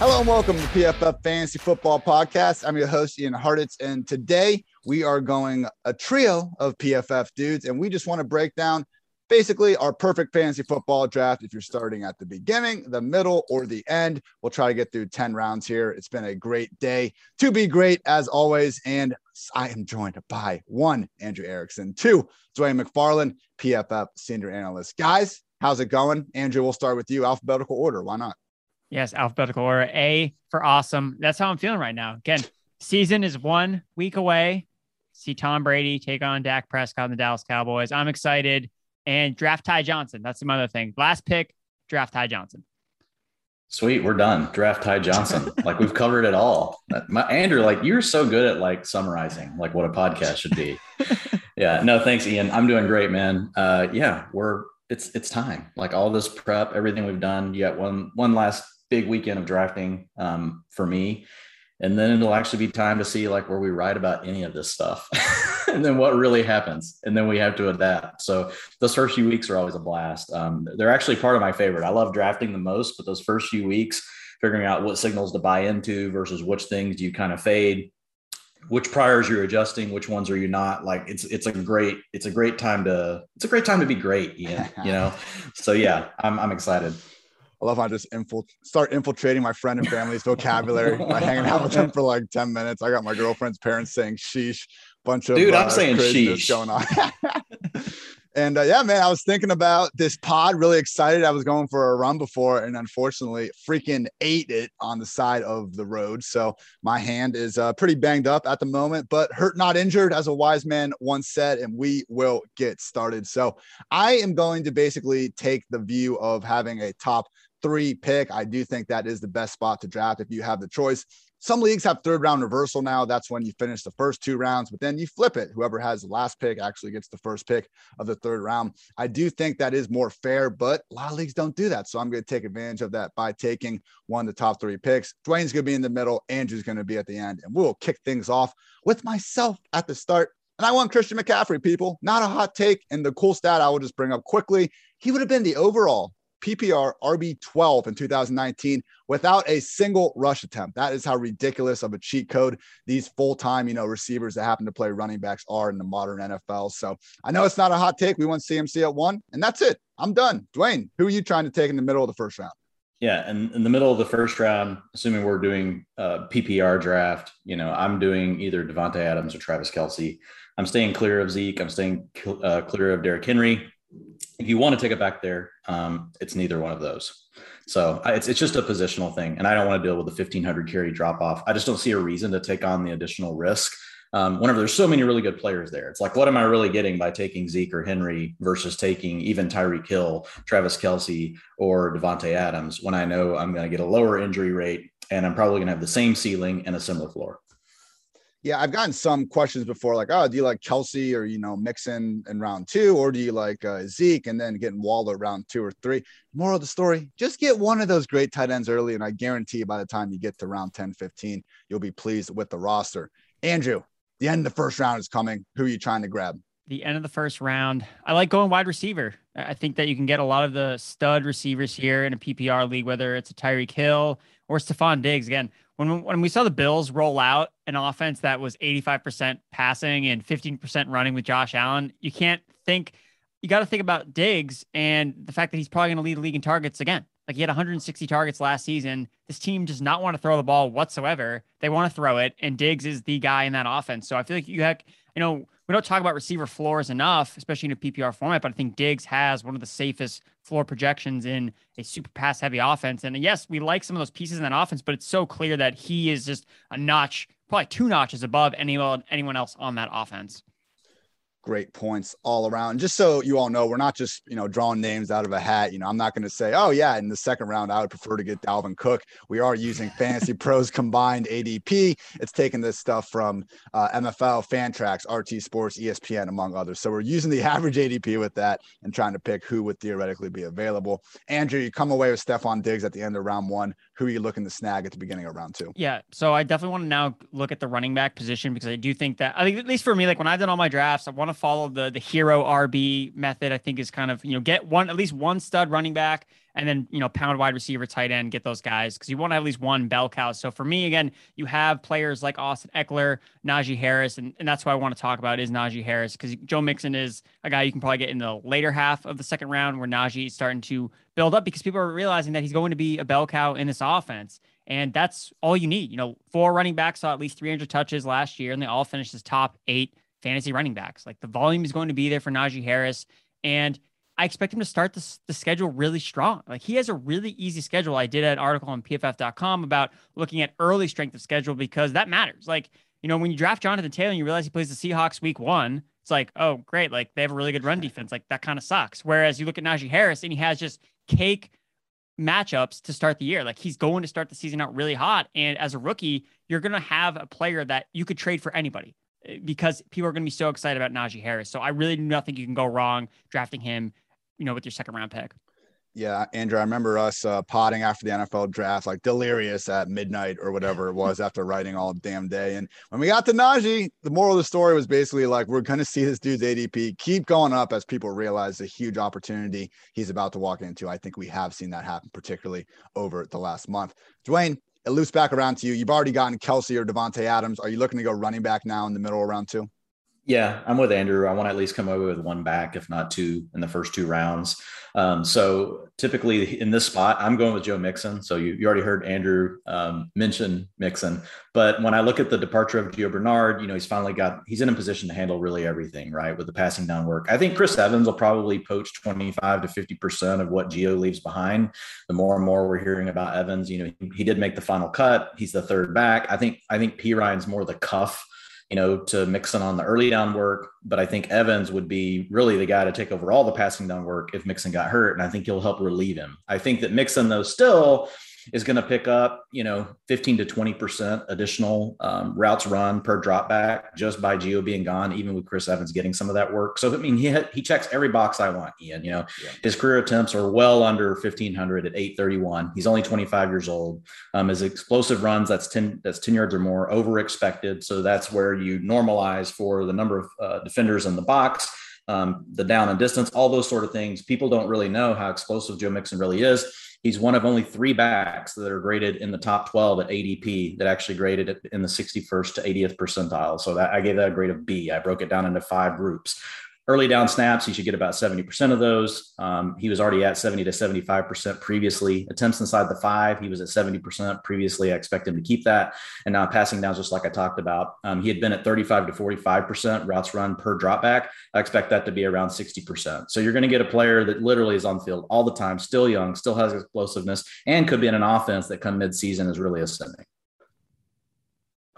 Hello and welcome to PFF Fantasy Football Podcast. I'm your host, Ian Hartitz, and today we are going a trio of PFF dudes, and we just want to break down basically our perfect fantasy football draft if you're starting at the beginning, the middle, or the end. We'll try to get through 10 rounds here. It's been a great day to be great as always. And I am joined by one, Andrew Erickson, two, Dwain McFarland, PFF senior analyst. Guys, how's it going? Andrew, we'll start with you, alphabetical order. Why not? Yes, alphabetical order. A for awesome. That's how I'm feeling right now. Again, season is one week away. See Tom Brady take on Dak Prescott and the Dallas Cowboys. I'm excited. And draft Ty Johnson. That's some other thing. Last pick, draft Ty Johnson. Sweet, we're done. Draft Ty Johnson. like we've covered it all. My Andrew, like you're so good at like summarizing like what a podcast should be. yeah. No, thanks, Ian. I'm doing great, man. Uh yeah, we're it's it's time. Like all this prep, everything we've done. You got one one last big weekend of drafting um, for me. And then it'll actually be time to see like where we write about any of this stuff and then what really happens. And then we have to adapt. So those first few weeks are always a blast. Um, they're actually part of my favorite. I love drafting the most, but those first few weeks, figuring out what signals to buy into versus which things do you kind of fade which priors you're adjusting which ones are you not like it's it's a great it's a great time to it's a great time to be great ian you know so yeah i'm, I'm excited I love how I just infil- start infiltrating my friend and family's vocabulary by hanging out with them for like 10 minutes. I got my girlfriend's parents saying sheesh, bunch of dude, uh, I'm saying sheesh going on. And uh, yeah, man, I was thinking about this pod, really excited. I was going for a run before, and unfortunately, freaking ate it on the side of the road. So my hand is uh, pretty banged up at the moment, but hurt, not injured, as a wise man once said. And we will get started. So I am going to basically take the view of having a top three pick. I do think that is the best spot to draft if you have the choice. Some leagues have third round reversal now. That's when you finish the first two rounds, but then you flip it. Whoever has the last pick actually gets the first pick of the third round. I do think that is more fair, but a lot of leagues don't do that. So I'm going to take advantage of that by taking one of the top three picks. Dwain's going to be in the middle, Andrew's going to be at the end, and we'll kick things off with myself at the start. And I want Christian McCaffrey, people. Not a hot take. And the cool stat I will just bring up quickly he would have been the overall PPR RB12 in 2019 without a single rush attempt. That is how ridiculous of a cheat code these full-time, you know, receivers that happen to play running backs are in the modern NFL. So I know it's not a hot take. We want CMC at one, and that's it. I'm done. Dwain, who are you trying to take in the middle of the first round? Yeah, and in the middle of the first round, assuming we're doing a PPR draft, you know, I'm doing either Davante Adams or Travis Kelce. I'm staying clear of Zeke. I'm staying uh, clear of Derrick Henry if you want to take it back there, um, it's neither one of those. So it's, it's just a positional thing. And I don't want to deal with the 1500 carry drop off. I just don't see a reason to take on the additional risk. Um, whenever there's so many really good players there, it's like, what am I really getting by taking Zeke or Henry versus taking even Tyreek Hill, Travis Kelce, or Davante Adams when I know I'm going to get a lower injury rate and I'm probably going to have the same ceiling and a similar floor. Yeah, I've gotten some questions before, like, oh, do you like Kelce or you know Mixon in round two, or do you like uh, Zeke and then getting Waller round two or three? Moral of the story: just get one of those great tight ends early, and I guarantee by the time you get to round 10, 15, you'll be pleased with the roster. Andrew, the end of the first round is coming. Who are you trying to grab? The end of the first round. I like going wide receiver. I think that you can get a lot of the stud receivers here in a PPR league, whether it's a Tyreek Hill or Stefon Diggs. Again, when when we saw the Bills roll out an offense that was 85% passing and 15% running with Josh Allen, you can't think you got to think about Diggs and the fact that he's probably going to lead the league in targets again. Like he had 160 targets last season. This team does not want to throw the ball whatsoever. They want to throw it, and Diggs is the guy in that offense. So I feel like you have, you know, we don't talk about receiver floors enough, especially in a PPR format, but I think Diggs has one of the safest floor projections in a super pass heavy offense. And yes, we like some of those pieces in that offense, but it's so clear that he is just a notch, probably two notches above anyone anyone else on that offense great points all around. Just so you all know, we're not just you know drawing names out of a hat. You know, I'm not going to say, oh yeah, in the second round I would prefer to get Dalvin Cook. We are using Fantasy Pros combined ADP. It's taking this stuff from uh, MFL, Fantrax, RT Sports, ESPN, among others. So we're using the average ADP with that and trying to pick who would theoretically be available. Andrew, you come away with Stefon Diggs at the end of round one. Who are you looking to snag at the beginning of round two? Yeah, so I definitely want to now look at the running back position because I do think that I think at least for me, like when I've done all my drafts, I want to follow the the hero RB method, I think is kind of you know get one at least one stud running back and then you know pound wide receiver, tight end, get those guys because you want to have at least one bell cow. So for me, again, you have players like Austin Ekeler, Najee Harris, and, and that's what I want to talk about is Najee Harris because Joe Mixon is a guy you can probably get in the later half of the second round where Najee is starting to build up because people are realizing that he's going to be a bell cow in this offense. And that's all you need. You know, four running backs saw at least 300 touches last year, and they all finished as top eight fantasy running backs. Like the volume is going to be there for Najee Harris. And I expect him to start the, the schedule really strong. Like he has a really easy schedule. I did an article on pff.com about looking at early strength of schedule because that matters. Like, you know, when you draft Jonathan Taylor and you realize he plays the Seahawks week one, it's like, oh, great. Like they have a really good run defense. Like that kind of sucks. Whereas you look at Najee Harris and he has just cake matchups to start the year. Like he's going to start the season out really hot. And as a rookie, you're going to have a player that you could trade for anybody eh, because people are going to be so excited about Najee Harris. So I really do not think you can go wrong drafting him you know, with your second round pick. Yeah, Andrew, I remember us uh, potting after the NFL draft, like delirious at midnight or whatever it was after writing all damn day. And when we got to Najee, the moral of the story was basically like, we're going to see this dude's ADP keep going up as people realize the huge opportunity he's about to walk into. I think we have seen that happen, particularly over the last month. Dwain, it loops back around to you. You've already gotten Kelce or Davante Adams. Are you looking to go running back now in the middle of round two? Yeah, I'm with Andrew. I want to at least come away with one back, if not two, in the first two rounds. Um, so typically in this spot, I'm going with Joe Mixon. So you, you already heard Andrew um, mention Mixon, but when I look at the departure of Gio Bernard, you know he's finally got he's in a position to handle really everything, right, with the passing down work. I think Chris Evans will probably poach 25 to 50 percent of what Gio leaves behind. The more and more we're hearing about Evans, you know he, he did make the final cut. He's the third back. I think I think Perine's more the cuff you know, to Mixon on the early down work. But I think Evans would be really the guy to take over all the passing down work if Mixon got hurt. And I think he'll help relieve him. I think that Mixon, though, still is going to pick up, you know, 15 to 20% additional um, routes run per drop back just by Gio being gone, even with Chris Evans getting some of that work. So, I mean, he, he checks every box I want, Ian. You know, yeah. his career attempts are well under 1,500 at 831. He's only 25 years old. Um, his explosive runs, that's 10, that's 10 yards or more over expected. So that's where you normalize for the number of uh, defenders in the box. Um, the down and distance, all those sort of things. People don't really know how explosive Joe Mixon really is He's one of only three backs that are graded in the top 12 at ADP that actually graded in the 61st to 80th percentile. So that I gave that a grade of B. I broke it down into five groups early down snaps, he should get about 70% of those. Um, he was already at 70 to 75% previously. Attempts inside the five, he was at 70% previously. I expect him to keep that. And now passing down, just like I talked about, um, he had been at 35 to 45% routes run per dropback. I expect that to be around 60%. So you're going to get a player that literally is on field all the time, still young, still has explosiveness, and could be in an offense that come midseason is really ascending.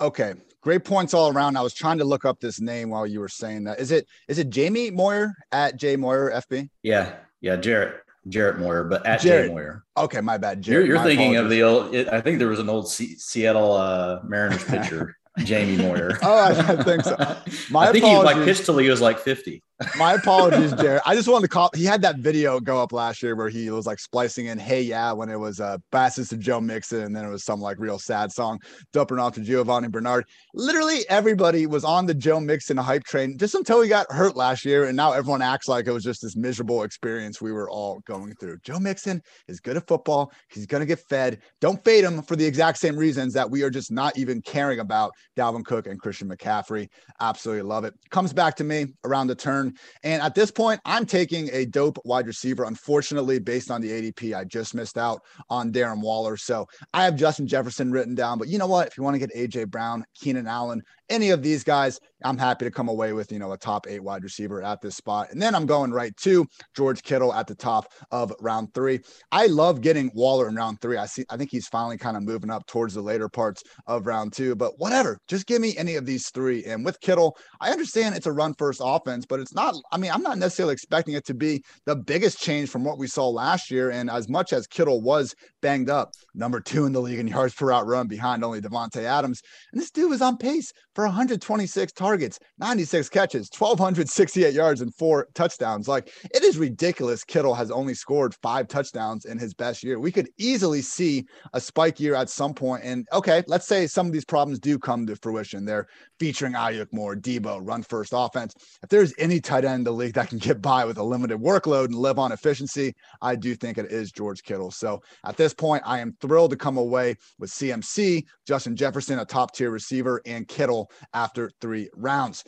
Okay, great points all around. I was trying to look up this name while you were saying that. Is it is it Jamie Moyer at J Moyer FB? Yeah, yeah, Jarrett. Jarrett Moyer, but at Jarrett. Jay Moyer. Okay, my bad. Jarrett, you're, you're thinking apologies. of the old. It, I think there was an old C- Seattle uh, Mariners pitcher, Jamie Moyer. oh, I, I, think so. My I think apologies. he like pitched till he was like 50. My apologies, Jared. I just wanted to call. He had that video go up last year where he was like splicing in "Hey Yeah" when it was uh, Basses to Joe Mixon, and then it was some like real sad song dumping off to Giovanni Bernard. Literally everybody was on the Joe Mixon hype train just until he got hurt last year, and now everyone acts like it was just this miserable experience we were all going through. Joe Mixon is good at football. He's gonna get fed. Don't fade him for the exact same reasons that we are just not even caring about Dalvin Cook and Christian McCaffrey. Absolutely love it. Comes back to me around the turn. And at this point, I'm taking a dope wide receiver. Unfortunately, based on the ADP, I just missed out on Darren Waller. So I have Justin Jefferson written down. But you know what? If you want to get AJ Brown, Keenan Allen, any of these guys, I'm happy to come away with, you know, a top eight wide receiver at this spot. And then I'm going right to George Kittle at the top of round three. I love getting Waller in round three. I see, I think he's finally kind of moving up towards the later parts of round two, but whatever, just give me any of these three. And with Kittle, I understand it's a run first offense, but it's not, I mean, I'm not necessarily expecting it to be the biggest change from what we saw last year. And as much as Kittle was banged up. Number two in the league in yards per route run behind only Davante Adams. And this dude was on pace for 126 targets, 96 catches, 1,268 yards, and four touchdowns. Like it is ridiculous. Kittle has only scored five touchdowns in his best year. We could easily see a spike year at some point. And okay, let's say some of these problems do come to fruition. They're featuring Aiyuk more, Deebo, run first offense. If there's any tight end in the league that can get by with a limited workload and live on efficiency, I do think it is George Kittle. So at this point, I am thrilled to come away with CMC, Justin Jefferson, a top tier receiver, and Kittle after three rounds.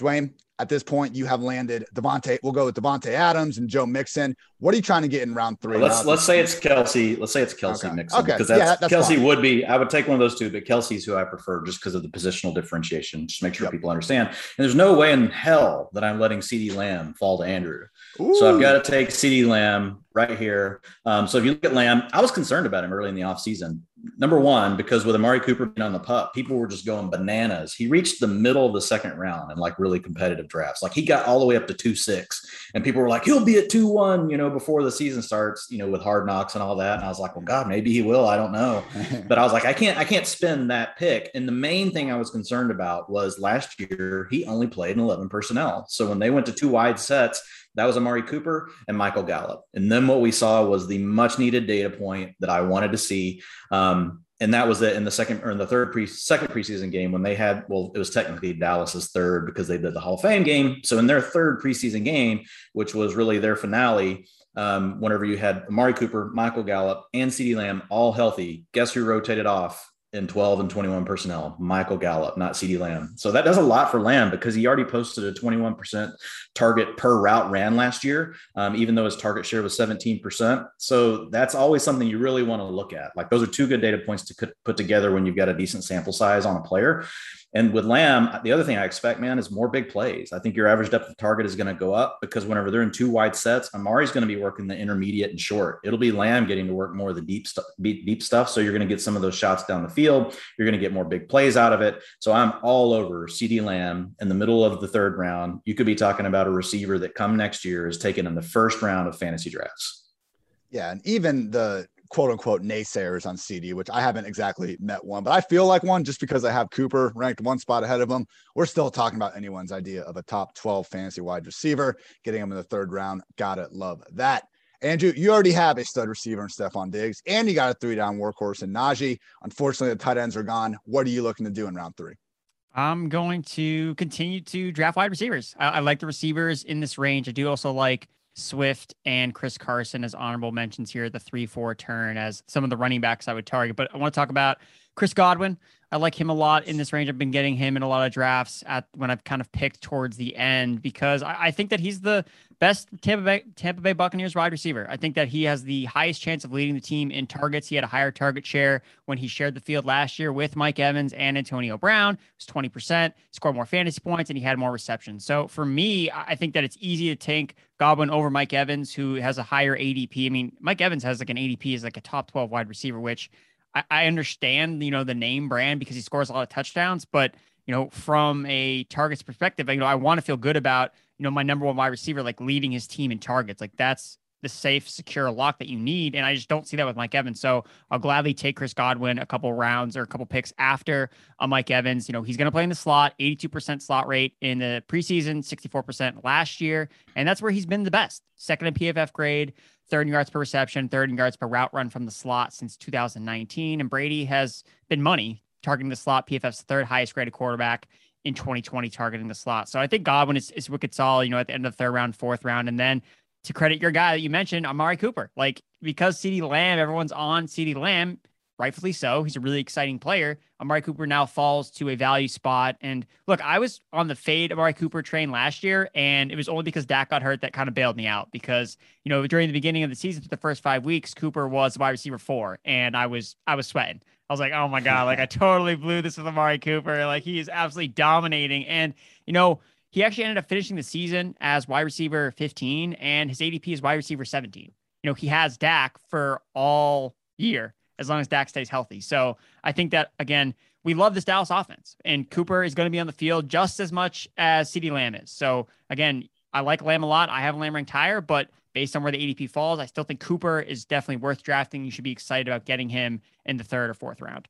Dwain, at this point, you have landed Davante. We'll go with Davante Adams and Joe Mixon. What are you trying to get in round three? Let's round let's say it's Kelce. Let's say it's Kelce okay. Mixon okay. because that's, yeah, that's Kelce fine. would be. I would take one of those two, but Kelce's who I prefer just because of the positional differentiation. Just make sure Yep. people understand. And there's no way in hell that I'm letting CeeDee Lamb fall to Andrew. So I've got to take CeeDee Lamb right here. Um, so if you look at Lamb, I was concerned about him early in the offseason. Number one, because with Amari Cooper being on the pup, people were just going bananas. He reached the middle of the second round in like really competitive drafts. Like he got all the way up to two six, and people were like, he'll be at two one, you know, before the season starts, you know, with hard knocks and all that. And I was like, well, God, maybe he will. I don't know. But I was like, I can't, I can't spend that pick. And the main thing I was concerned about was last year he only played in 11 personnel. So when they went to two wide sets, that was Amari Cooper and Michael Gallup. And then what we saw was the much needed data point that I wanted to see. Um, and that was it in the second or in the third pre second preseason game when they had well, it was technically Dallas's third because they did the Hall of Fame game. So in their third preseason game, which was really their finale, um, whenever you had Amari Cooper, Michael Gallup, and CeeDee Lamb all healthy, guess who rotated off in 12 and 21 personnel? Michael Gallup, not CeeDee Lamb. So that does a lot for Lamb because he already posted a 21% target per route ran last year, um, even though his target share was 17%. So that's always something you really want to look at. Like those are two good data points to put- put together when you've got a decent sample size on a player. And with Lamb, the other thing I expect, man, is more big plays. I think your average depth of target is going to go up because whenever they're in two wide sets, Amari's going to be working the intermediate and short. It'll be Lamb getting to work more of the deep stuff, deep stuff. So you're going to get some of those shots down the field. You're going to get more big plays out of it. So I'm all over CeeDee Lamb in the middle of the third round. You could be talking about a receiver that come next year is taken in the first round of fantasy drafts. Yeah, and even the quote unquote naysayers on CeeDee, which I haven't exactly met one, but I feel like one just because I have Cooper ranked one spot ahead of him. We're still talking about anyone's idea of a top 12 fantasy wide receiver, getting him in the third round. Gotta love that. Andrew, you already have a stud receiver in Stefon Diggs, and you got a three down workhorse in Najee. Unfortunately, the tight ends are gone. What are you looking to do in round three? I'm going to continue to draft wide receivers. I, I like the receivers in this range. I do also like Swift and Chris Carson as honorable mentions here the 3 4 turn as some of the running backs I would target. But I want to talk about Chris Godwin. I like him a lot in this range. I've been getting him in a lot of drafts at when I've kind of picked towards the end because I, I think that he's the best Tampa Bay, Tampa Bay Buccaneers wide receiver. I think that he has the highest chance of leading the team in targets. He had a higher target share when he shared the field last year with Mike Evans and Antonio Brown. It was 20%, scored more fantasy points, and he had more receptions. So for me, I think that it's easy to tank Godwin over Mike Evans, who has a higher ADP. I mean, Mike Evans has like an ADP as like a top 12 wide receiver, which I, I understand, you know, the name brand because he scores a lot of touchdowns, but you know, from a targets perspective, you know, I want to feel good about, you know, my number one wide receiver, like leading his team in targets. Like that's the safe, secure lock that you need. And I just don't see that with Mike Evans. So I'll gladly take Chris Godwin a couple rounds or a couple picks after uh, Mike Evans. You know, he's going to play in the slot, 82% slot rate in the preseason, 64% last year. And that's where he's been the best. Second in PFF grade, third in yards per reception, third in yards per route run from the slot since 2019. And Brady has been money targeting the slot. PFF's third highest graded quarterback in 2020 targeting the slot. So I think Godwin is, is wicked solid, you know, at the end of the third round, fourth round. And then to credit your guy that you mentioned, Amari Cooper, like because CeeDee Lamb, everyone's on CeeDee Lamb, rightfully so. He's a really exciting player. Amari Cooper now falls to a value spot. And look, I was on the fade Amari Cooper train last year, and it was only because Dak got hurt that kind of bailed me out. Because you know during the beginning of the season, for the first five weeks, Cooper was wide receiver four, and I was I was sweating. I was like, oh my god, like I totally blew this with Amari Cooper. Like he is absolutely dominating, and you know. He actually ended up finishing the season as wide receiver 15, and his ADP is wide receiver 17. You know, he has Dak for all year as long as Dak stays healthy. So I think that again, we love this Dallas offense, and Cooper is going to be on the field just as much as CeeDee Lamb is. So again, I like Lamb a lot. I have Lamb ranked higher, but based on where the ADP falls, I still think Cooper is definitely worth drafting. You should be excited about getting him in the third or fourth round.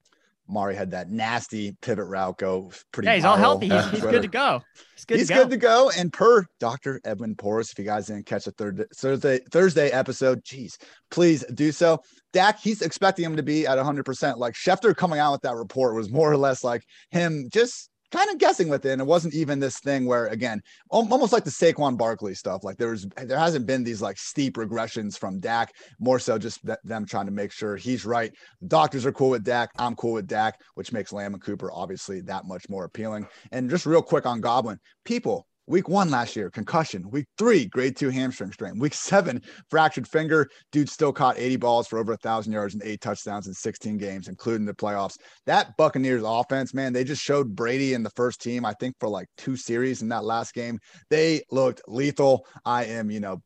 Mari had that nasty pivot route go pretty. Yeah, he's all healthy. He's, he's good to go. He's good. He's to go. good to go. And per Dr. Edwin Porras, if you guys didn't catch the third Thursday Thursday episode, geez, please do so. Dak, he's expecting him to be at 100%. Like Schefter coming out with that report was more or less like him just kind of guessing with it. And it wasn't even this thing where, again, almost like the Saquon Barkley stuff. Like there's there hasn't been these like steep regressions from Dak. More so just them trying to make sure he's right. Doctors are cool with Dak. I'm cool with Dak, which makes Lamb and Cooper obviously that much more appealing. And just real quick on Godwin, people Week one last year, concussion. Week three, grade two hamstring strain. Week seven, fractured finger. Dude still caught 80 balls for over a thousand yards and eight touchdowns in 16 games, including the playoffs. That Buccaneers offense, man, they just showed Brady in the first team, I think, for like two series in that last game. They looked lethal. I am, you know,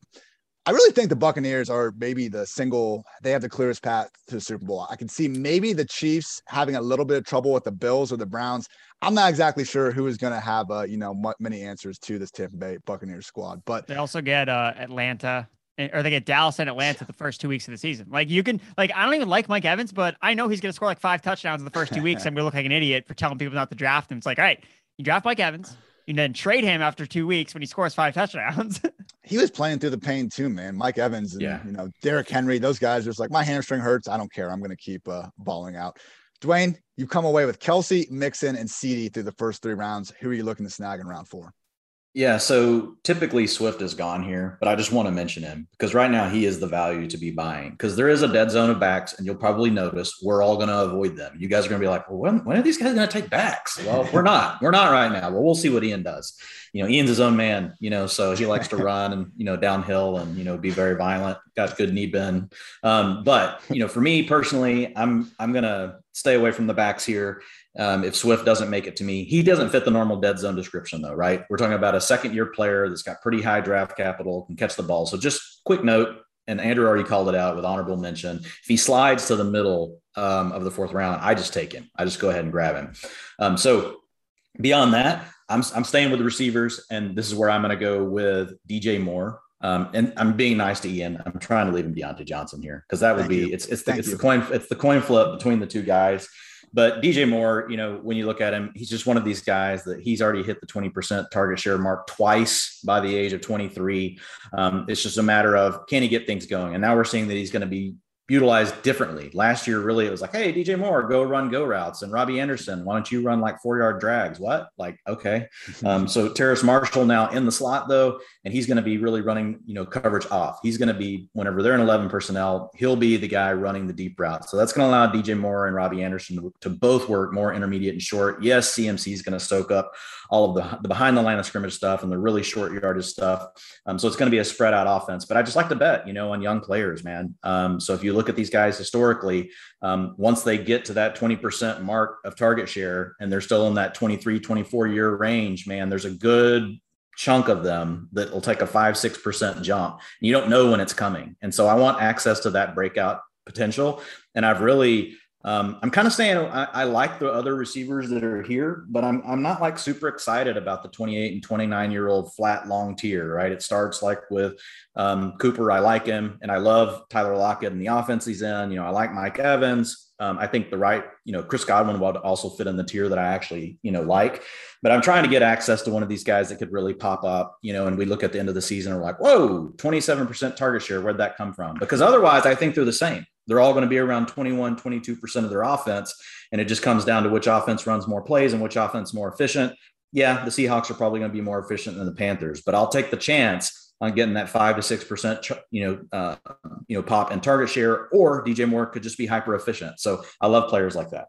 I really think the Buccaneers are maybe the single, they have the clearest path to the Super Bowl. I can see maybe the Chiefs having a little bit of trouble with the Bills or the Browns. I'm not exactly sure who is going to have, uh, you know, many answers to this Tampa Bay Buccaneers squad. But they also get uh, Atlanta eh, or they get Dallas and Atlanta the first two weeks of the season. Like you can, like I don't even like Mike Evans, but I know he's going to score like five touchdowns in the first two weeks. I'm going to look like an idiot for telling people not to draft him. It's like, all right, you draft Mike Evans, you then trade him after two weeks when he scores five touchdowns. he was playing through the pain too, man. Mike Evans and yeah. you know Derrick Henry, those guys are just like my hamstring hurts. I don't care. I'm going to keep uh, balling out. Dwain, you come away with Kelce, Mixon, and CeeDee through the first three rounds. Who are you looking to snag in round four? Yeah, so typically Swift is gone here, but I just want to mention him because right now he is the value to be buying because there is a dead zone of backs, and you'll probably notice we're all going to avoid them. You guys are going to be like, well, when, when are these guys going to take backs? Well, we're not. We're not right now. Well, we'll see what Ian does. You know, Ian's his own man, you know, so he likes to run and, you know, downhill and, you know, be very violent, got good knee bend. Um, but, you know, for me personally, I'm, I'm going to stay away from the backs here. Um, if Swift doesn't make it to me, he doesn't fit the normal dead zone description, though, right? We're talking about a second year player that's got pretty high draft capital, can catch the ball. So, just quick note, and Andrew already called it out with honorable mention. If he slides to the middle um, of the fourth round, I just take him. I just go ahead and grab him. Um, so, beyond that, I'm, I'm staying with the receivers, and this is where I'm going to go with DJ Moore. Um, and I'm being nice to Ian. I'm trying to leave him Diontae Johnson here because that would Thank be you. it's it's the, it's the coin it's the coin flip between the two guys. But DJ Moore, you know, when you look at him, he's just one of these guys that he's already hit the 20% target share mark twice by the age of 23. Um, it's just a matter of can he get things going? And now we're seeing that he's going to be utilized differently. Last year, really, it was like, hey, DJ Moore, go run go routes, and Robbie Anderson, why don't you run like four yard drags? What? Like, okay. Um, so Terrace Marshall now in the slot though, and he's going to be really running, you know, coverage off. He's going to be whenever they're in eleven personnel, he'll be the guy running the deep route. So that's going to allow DJ Moore and Robbie Anderson to, to both work more intermediate and short. Yes, CMC is going to soak up all of the, the behind the line of scrimmage stuff and the really short yardage stuff. Um, so it's going to be a spread out offense. But I just like to bet, you know, on young players, man. Um, so if you look at these guys historically, um, once they get to that 20% mark of target share and they're still in that 23, 24 year range, man, there's a good chunk of them that will take a five, 6% jump. You don't know when it's coming. And so I want access to that breakout potential. And I've really, um, I'm kind of saying I, I, like the other receivers that are here, but I'm I'm not like super excited about the 28 and 29 year old flat long tier. Right? It starts like with um, Cooper. I like him, and I love Tyler Lockett and the offense he's in. You know, I like Mike Evans. Um, I think the right, you know, Chris Godwin would also fit in the tier that I actually, you know, like. But I'm trying to get access to one of these guys that could really pop up, you know, and we look at the end of the season and we're like, whoa, 27% target share. Where'd that come from? Because otherwise, I think they're the same. They're all going to be around 21, 22% of their offense. And it just comes down to which offense runs more plays and which offense more efficient. Yeah, the Seahawks are probably going to be more efficient than the Panthers, but I'll take the chance on getting that five to six percent, you know, uh, you know, pop and target share, or DJ Moore could just be hyper efficient. So I love players like that.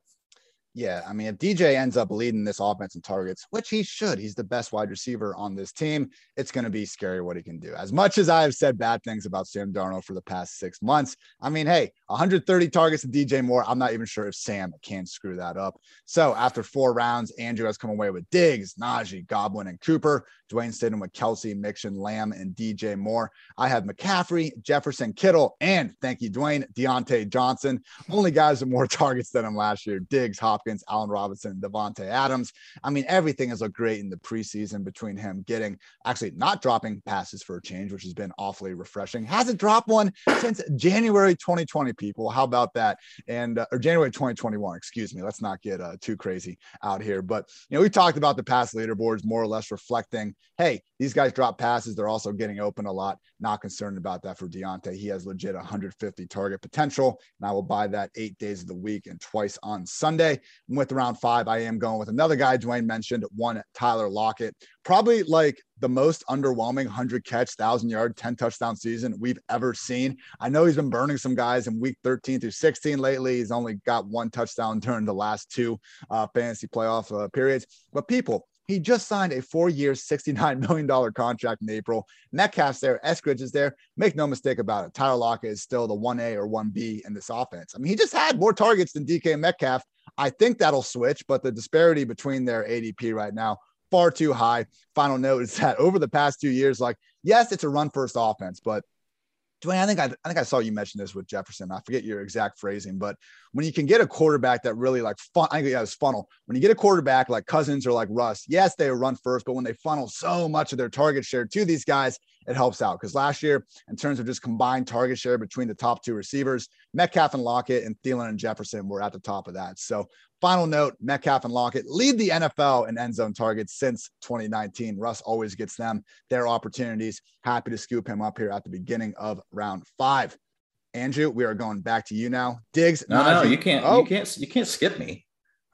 Yeah, I mean, if DJ ends up leading this offense in targets, which he should, he's the best wide receiver on this team. It's going to be scary what he can do. As much as I have said bad things about Sam Darnold for the past six months, I mean, hey, 130 targets to DJ Moore. I'm not even sure if Sam can screw that up. So after four rounds, Andrew has come away with Diggs, Najee, Godwin, and Cooper. Dwain Stidham with Kelce, Mixon, Lamb, and DJ Moore. I have McCaffrey, Jefferson, Kittle, and thank you, Dwain, Diontae Johnson. Only guys with more targets than him last year. Diggs, Hopkins. Hopkins, Allen Robinson, Davante Adams. I mean, everything has looked great in the preseason between him getting actually not dropping passes for a change, which has been awfully refreshing. Hasn't dropped one since January 2020, people. How about that? And uh, or January 2021, excuse me. Let's not get uh, too crazy out here. But you know, we talked about the pass leaderboards more or less reflecting, hey, these guys drop passes. They're also getting open a lot. Not concerned about that for Diontae. He has legit 150 target potential, and I will buy that eight days of the week and twice on Sunday. With round five, I am going with another guy Dwain mentioned, one Tyler Lockett. Probably like the most underwhelming 100 catch, 1,000 yard, 10 touchdown season we've ever seen. I know he's been burning some guys in week 13 through 16 lately. He's only got one touchdown during the last two uh, fantasy playoff uh, periods. But people, he just signed a four-year, $69 million contract in April. Metcalf's there, Eskridge is there. Make no mistake about it. Tyler Lockett is still the 1A or 1B in this offense. I mean, he just had more targets than DK Metcalf. I think that'll switch, but the disparity between their ADP right now far too high. Final note is that over the past two years, like, yes, it's a run first offense, but Dwain, I think I, I think I saw you mention this with Jefferson. I forget your exact phrasing, but when you can get a quarterback that really like fun, I think yeah, it's funnel. When you get a quarterback like Cousins or like Russ, yes, they run first, but when they funnel so much of their target share to these guys, it helps out. Because last year, in terms of just combined target share between the top two receivers, Metcalf and Lockett and Thielen and Jefferson were at the top of that. So Final note Metcalf and Lockett lead the NFL in end zone targets since 2019. Russ always gets them their opportunities. Happy to scoop him up here at the beginning of round five. Andrew, we are going back to you now. Diggs. No, Najee. no, you can't. Oh. You can't. You can't skip me.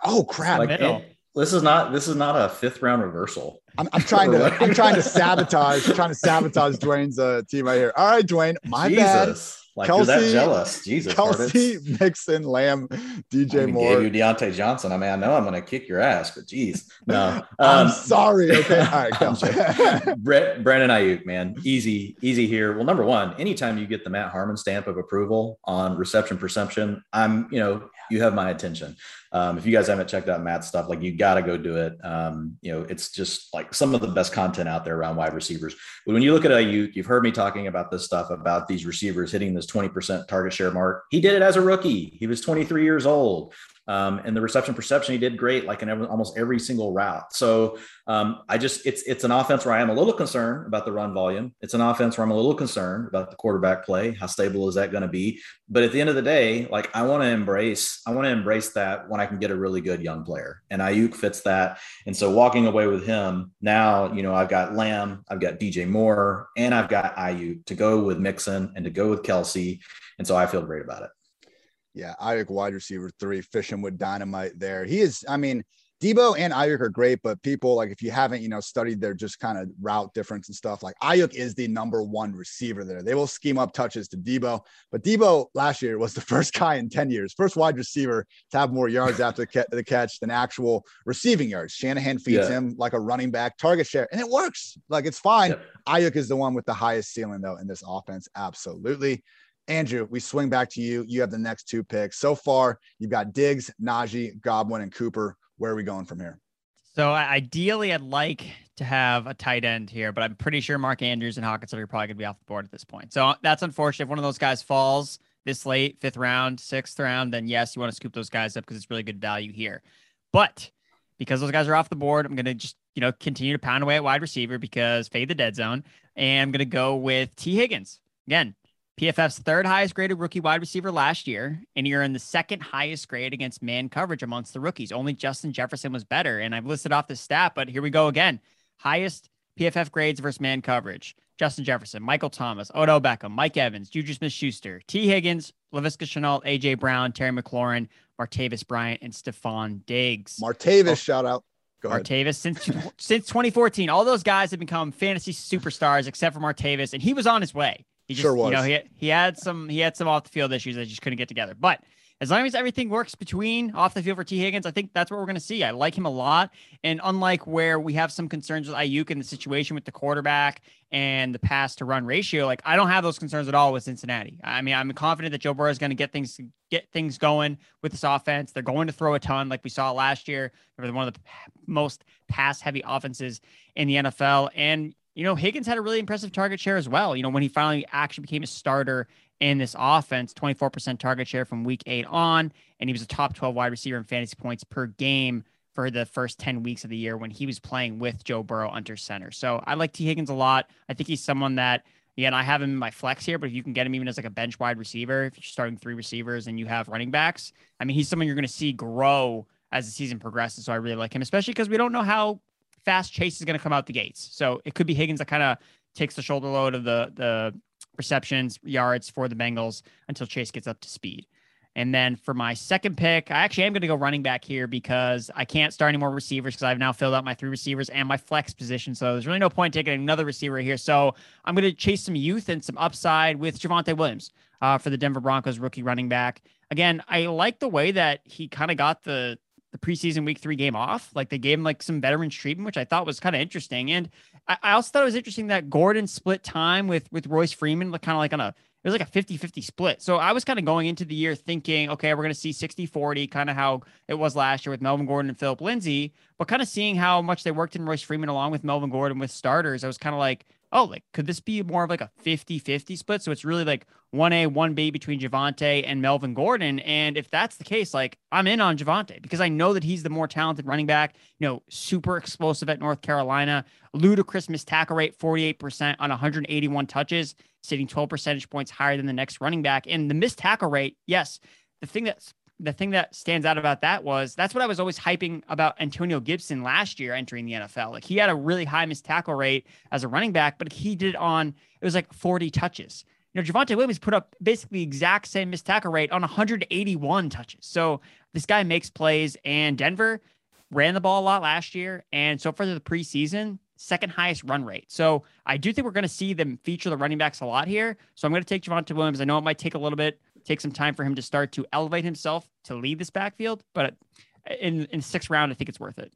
Oh crap! Like, it, this is not. This is not a fifth round reversal. I'm, I'm trying to. I'm trying to sabotage. trying to sabotage Dwain's uh, team right here. All right, Dwain. My Jesus. bad. Like Kelce, you're that jealous. Jesus. Kelce, Mixon, Lamb, DJ I Moore. Gave you Diontae Johnson. I mean, I know I'm gonna kick your ass, but geez. No. I'm um, sorry. Okay. All right, Kelce. Brett, Brandon Aiyuk, man. Easy, easy here. Well, number one, anytime you get the Matt Harmon stamp of approval on reception perception, I'm, you know, you have my attention. Um, if you guys haven't checked out Matt's stuff, like you got to go do it. Um, you know, it's just like some of the best content out there around wide receivers. But when you look at Aiyuk, you've heard me talking about this stuff about these receivers hitting this 20% target share mark. He did it as a rookie. He was 23 years old. Um, and the reception perception, he did great, like in every, almost every single route. So um, I just, it's it's an offense where I am a little concerned about the run volume. It's an offense where I'm a little concerned about the quarterback play. How stable is that going to be? But at the end of the day, like I want to embrace, I want to embrace that when I can get a really good young player, and Aiyuk fits that. And so walking away with him now, you know, I've got Lamb, I've got DJ Moore, and I've got Aiyuk to go with Mixon and to go with Kelce. and so I feel great about it. Yeah, Aiyuk wide receiver three, fishing with dynamite there. He is, I mean, Deebo and Aiyuk are great, but people like if you haven't, you know, studied their just kind of route difference and stuff, like Aiyuk is the number one receiver there. They will scheme up touches to Deebo, but Deebo last year was the first guy in 10 years, first wide receiver to have more yards after the catch than actual receiving yards. Shanahan feeds yeah. him like a running back target share, and it works. Like it's fine. Yep. Aiyuk is the one with the highest ceiling though in this offense. Absolutely. Andrew, we swing back to you. You have the next two picks. So far, you've got Diggs, Najee, Godwin, and Cooper. Where are we going from here? So ideally, I'd like to have a tight end here, but I'm pretty sure Mark Andrews and Hockenson are probably going to be off the board at this point. So that's unfortunate. If one of those guys falls this late, fifth round, sixth round, then yes, you want to scoop those guys up because it's really good value here. But because those guys are off the board, I'm going to just you know continue to pound away at wide receiver because fade the dead zone, and I'm going to go with Tee Higgins again. PFF's third highest graded rookie wide receiver last year, and you're in the second highest grade against man coverage amongst the rookies. Only Justin Jefferson was better. And I've listed off the stat, but here we go again. Highest PFF grades versus man coverage. Justin Jefferson, Michael Thomas, Odell Beckham, Mike Evans, Juju Smith Schuster, Tee Higgins, Laviska Shenault, AJ Brown, Terry McLaurin, Martavis Bryant, and Stefon Diggs. Martavis, oh, shout out. Go Martavis since since 2014, all those guys have become fantasy superstars except for Martavis, and he was on his way. He just, sure was. You know, he, he had some he had some off the field issues that just couldn't get together. But as long as everything works between off the field for Tee Higgins, I think that's what we're going to see. I like him a lot. And unlike where we have some concerns with Aiyuk in the situation with the quarterback and the pass to run ratio, like I don't have those concerns at all with Cincinnati. I mean, I'm confident that Joe Burrow is going to get things get things going with this offense. They're going to throw a ton, like we saw last year. They were one of the most pass heavy offenses in the NFL. And you know, Higgins had a really impressive target share as well. You know, when he finally actually became a starter in this offense, 24% target share from week eight on. And he was a top 12 wide receiver in fantasy points per game for the first 10 weeks of the year when he was playing with Joe Burrow under center. So I like Tee Higgins a lot. I think he's someone that, again, I have him in my flex here, but if you can get him even as like a bench wide receiver, if you're starting three receivers and you have running backs, I mean, he's someone you're going to see grow as the season progresses. So I really like him, especially because we don't know how fast Chase is going to come out the gates. So it could be Higgins that kind of takes the shoulder load of the the receptions, yards for the Bengals until Chase gets up to speed. And then for my second pick, I actually am going to go running back here because I can't start any more receivers because I've now filled out my three receivers and my flex position. So there's really no point taking another receiver here. So I'm going to chase some youth and some upside with Javonte Williams uh, for the Denver Broncos rookie running back. Again, I like the way that he kind of got the the preseason week three game off. Like they gave him like some veterans treatment, which I thought was kind of interesting. And I, I, also thought it was interesting that Gordon split time with with Royce Freeman, like kind of like on a it was like a 50-50 split. So I was kind of going into the year thinking, okay, we're going to see 60-40, kind of how it was last year with Melvin Gordon and Philip Lindsay, but kind of seeing how much they worked in Royce Freeman along with Melvin Gordon with starters, I was kind of like, oh, like could this be more of like a 50-50 split? So it's really like 1A, 1B between Javonte and Melvin Gordon. And if that's the case, like I'm in on Javonte because I know that he's the more talented running back, you know, super explosive at North Carolina, ludicrous missed tackle rate, 48% on 181 touches, sitting 12 percentage points higher than the next running back. And the missed tackle rate, yes, the thing that's the thing that stands out about that was that's what I was always hyping about Antonio Gibson last year entering the NFL. Like he had a really high missed tackle rate as a running back, but he did it on it was like 40 touches. You know, Javonte Williams put up basically the exact same missed tackle rate on 181 touches. So this guy makes plays, and Denver ran the ball a lot last year, and so far the preseason, second highest run rate. So I do think we're going to see them feature the running backs a lot here. So I'm going to take Javonte Williams. I know it might take a little bit take some time for him to start to elevate himself to lead this backfield. But in in sixth round, I think it's worth it.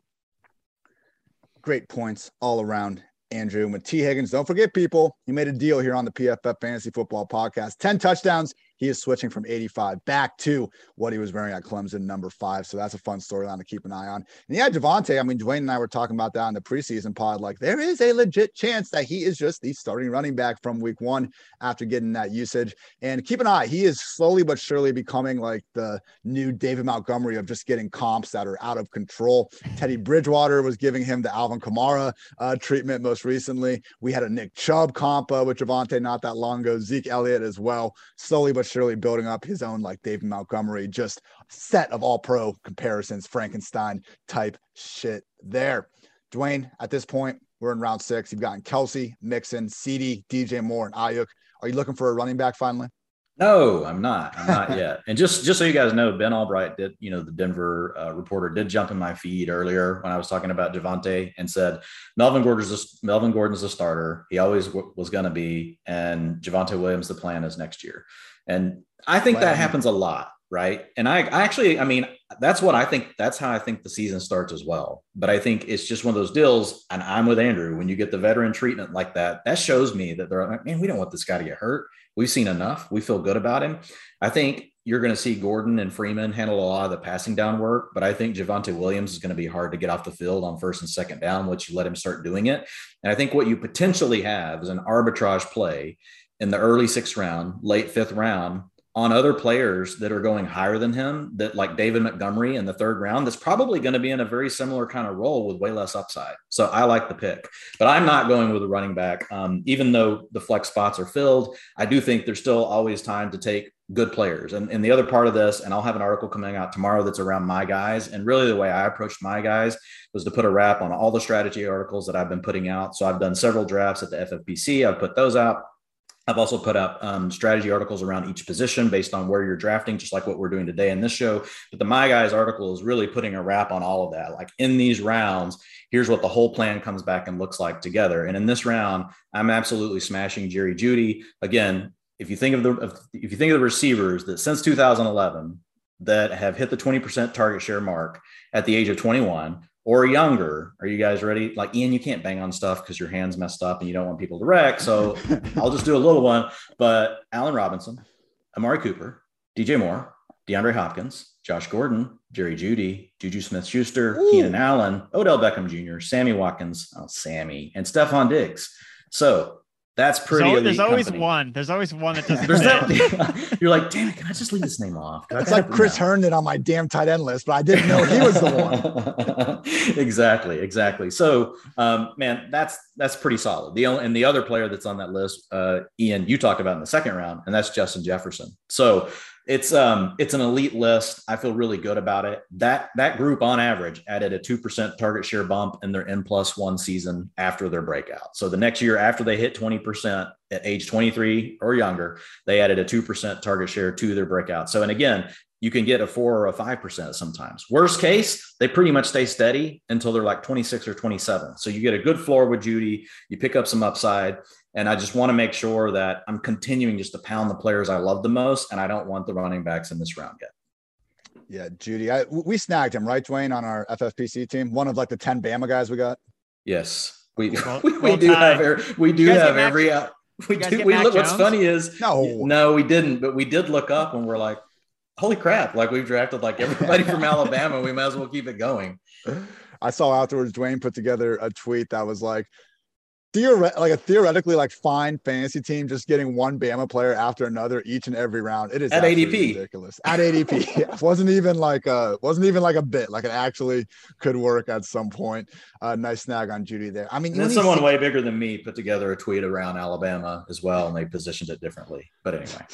Great points all around. Andrew. And with Tee Higgins, don't forget, people, he made a deal here on the PFF Fantasy Football Podcast 10 touchdowns, he is switching from 85 back to what he was wearing at Clemson, number five. So that's a fun storyline to keep an eye on. And yeah, Javonte, I mean, Dwain and I were talking about that in the preseason pod. Like, there is a legit chance that he is just the starting running back from week one after getting that usage. And keep an eye, he is slowly but surely becoming like the new David Montgomery of just getting comps that are out of control. Teddy Bridgewater was giving him the Alvin Kamara uh, treatment most recently. We had a Nick Chubb comp uh, with Javonte not that long ago, Zeke Elliott as well. Slowly but surely building up his own like David Montgomery, just set of all pro comparisons, Frankenstein type shit there. Dwain, at this point, we're in round six. You've gotten Kelce, Mixon, CeeDee, DJ Moore, and Aiyuk. Are you looking for a running back finally? No, I'm not. I'm not yet. And just just so you guys know, Ben Allbright did, you know, the Denver uh, reporter did jump in my feed earlier when I was talking about Javonte and said Melvin Gordon's a, Melvin Gordon's a starter. He always w- was going to be, and Javonte Williams. The plan is next year. And I think that happens a lot, right? And I, I actually, I mean, that's what I think. That's how I think the season starts as well. But I think it's just one of those deals. And I'm with Andrew. When you get the veteran treatment like that, that shows me that they're like, man, we don't want this guy to get hurt. We've seen enough. We feel good about him. I think you're going to see Gordon and Freeman handle a lot of the passing down work, but I think Javonte Williams is going to be hard to get off the field on first and second down once you let him start doing it. And I think what you potentially have is an arbitrage play in the early sixth round, late fifth round on other players that are going higher than him, that like David Montgomery in the third round, that's probably going to be in a very similar kind of role with way less upside. So I like the pick, but I'm not going with a running back. Um, even though the flex spots are filled, I do think there's still always time to take good players. And, and the other part of this, and I'll have an article coming out tomorrow that's around my guys. And really, the way I approached my guys was to put a wrap on all the strategy articles that I've been putting out. So I've done several drafts at the FFPC, I've put those out. I've also put up um, strategy articles around each position based on where you're drafting, just like what we're doing today in this show. But the My Guys article is really putting a wrap on all of that. Like in these rounds, here's what the whole plan comes back and looks like together. And in this round, I'm absolutely smashing Jerry Jeudy. Again, if you think of the if you think of the receivers that since 2011 that have hit the 20% target share mark at the age of 21 or younger. Are you guys ready? Like Ian, you can't bang on stuff because your hands messed up and you don't want people to wreck. So I'll just do a little one. But Allen Robinson, Amari Cooper, DJ Moore, DeAndre Hopkins, Josh Gordon, Jerry Jeudy, Juju Smith Schuster, Keenan Allen, Odell Beckham Jr., Sammy Watkins, oh, Sammy, and Stefon Diggs. So That's pretty. There's, there's always company. one. There's always one that doesn't. There's that. You're like, damn it! Can I just leave this name off? It's like Chris No. Herndon on my damn tight end list, but I didn't know he was the one. exactly, exactly. So, um, man, that's that's pretty solid. The only and the other player that's on that list, uh, Ian, you talked about in the second round, and that's Justin Jefferson. So it's um it's an elite list. I feel really good about it. That that group on average added a two percent target share bump in their N plus one season after their breakout. So the next year after they hit twenty percent at age twenty three or younger, they added a two percent target share to their breakout. So and again, you can get a four or a five percent sometimes. Worst case, they pretty much stay steady until they're like 26 or 27. So you get a good floor with Jeudy, you pick up some upside. And I just want to make sure that I'm continuing just to pound the players I love the most. And I don't want the running backs in this round yet. Yeah, Jeudy. I, we snagged him, right, Dwain, on our FFPC team. One of like the 10 Bama guys we got. Yes. We, Well- we, we well do timed. have every, we do have every uh, we do we look what's funny is No. no we didn't but we did look up and we're like holy crap like we've drafted like everybody from Alabama we might as well keep it going. I saw afterwards Dwain put together a tweet that was like, theoret- like a theoretically like fine fantasy team just getting one Bama player after another each and every round. It is At ADP. ridiculous. At ADP, Yeah, wasn't even like a wasn't even like a bit. Like it actually could work at some point. Uh, nice snag on Jeudy there. I mean, and then someone see- way bigger than me put together a tweet around Alabama as well and they positioned it differently but anyway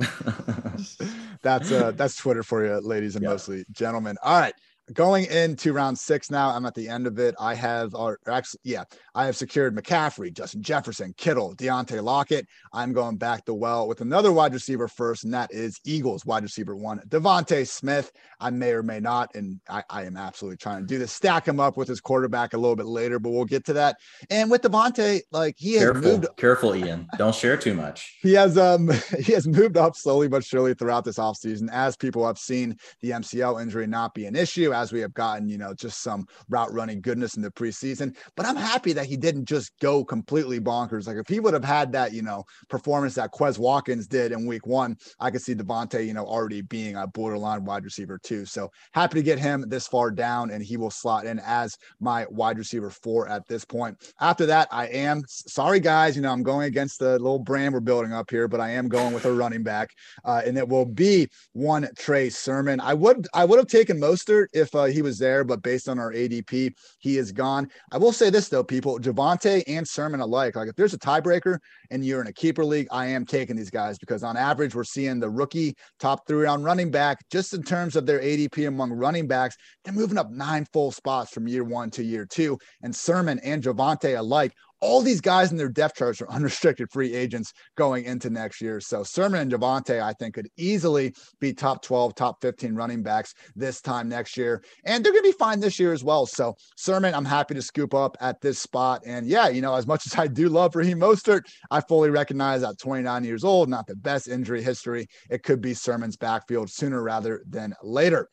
that's uh that's Twitter for you, ladies and Yeah. mostly gentlemen. All right. Going into round six now, I'm at the end of it. I have, or actually, yeah, I have secured McCaffrey, Justin Jefferson, Kittle, Deontay Lockett. I'm going back the well with another wide receiver first, and that is Eagles wide receiver one, DeVonta Smith. I may or may not, and I, I am absolutely trying to do this, stack him up with his quarterback a little bit later, but we'll get to that. And with DeVonta, like he has careful moved careful Ian don't share too much he has um he has moved up slowly but surely throughout this offseason as people have seen the MCL injury not be an issue as we have gotten you know just some route running goodness in the preseason. But I'm happy that he didn't just go completely bonkers. Like if he would have had that you know performance that Quez Watkins did in week 1 I could see DeVonta you know already being a borderline wide receiver too. So happy to get him this far down and he will slot in as my wide receiver 4 at this point. After that I am sorry guys you know I'm going against the little brand we're building up here, but I am going with a running back, uh, and it will be one Trey Sermon. I would I would have taken Mostert if uh, he was there, but based on our ADP, he is gone. I will say this though, people, Javonte and Sermon alike. Like if there's a tiebreaker and you're in a keeper league, I am taking these guys because on average we're seeing the rookie top three round running back just in terms of their ADP among running backs. They're moving up nine full spots from year one to year two, and Sermon and Javonte alike all these guys in their depth charts are unrestricted free agents going into next year. So Sermon and Javonte, I think, could easily be top 12, top 15 running backs this time next year. And they're going to be fine this year as well. So Sermon, I'm happy to scoop up at this spot. And yeah, you know, as much as I do love Raheem Mostert, I fully recognize at 29 years old, not the best injury history. It could be Sermon's backfield sooner rather than later.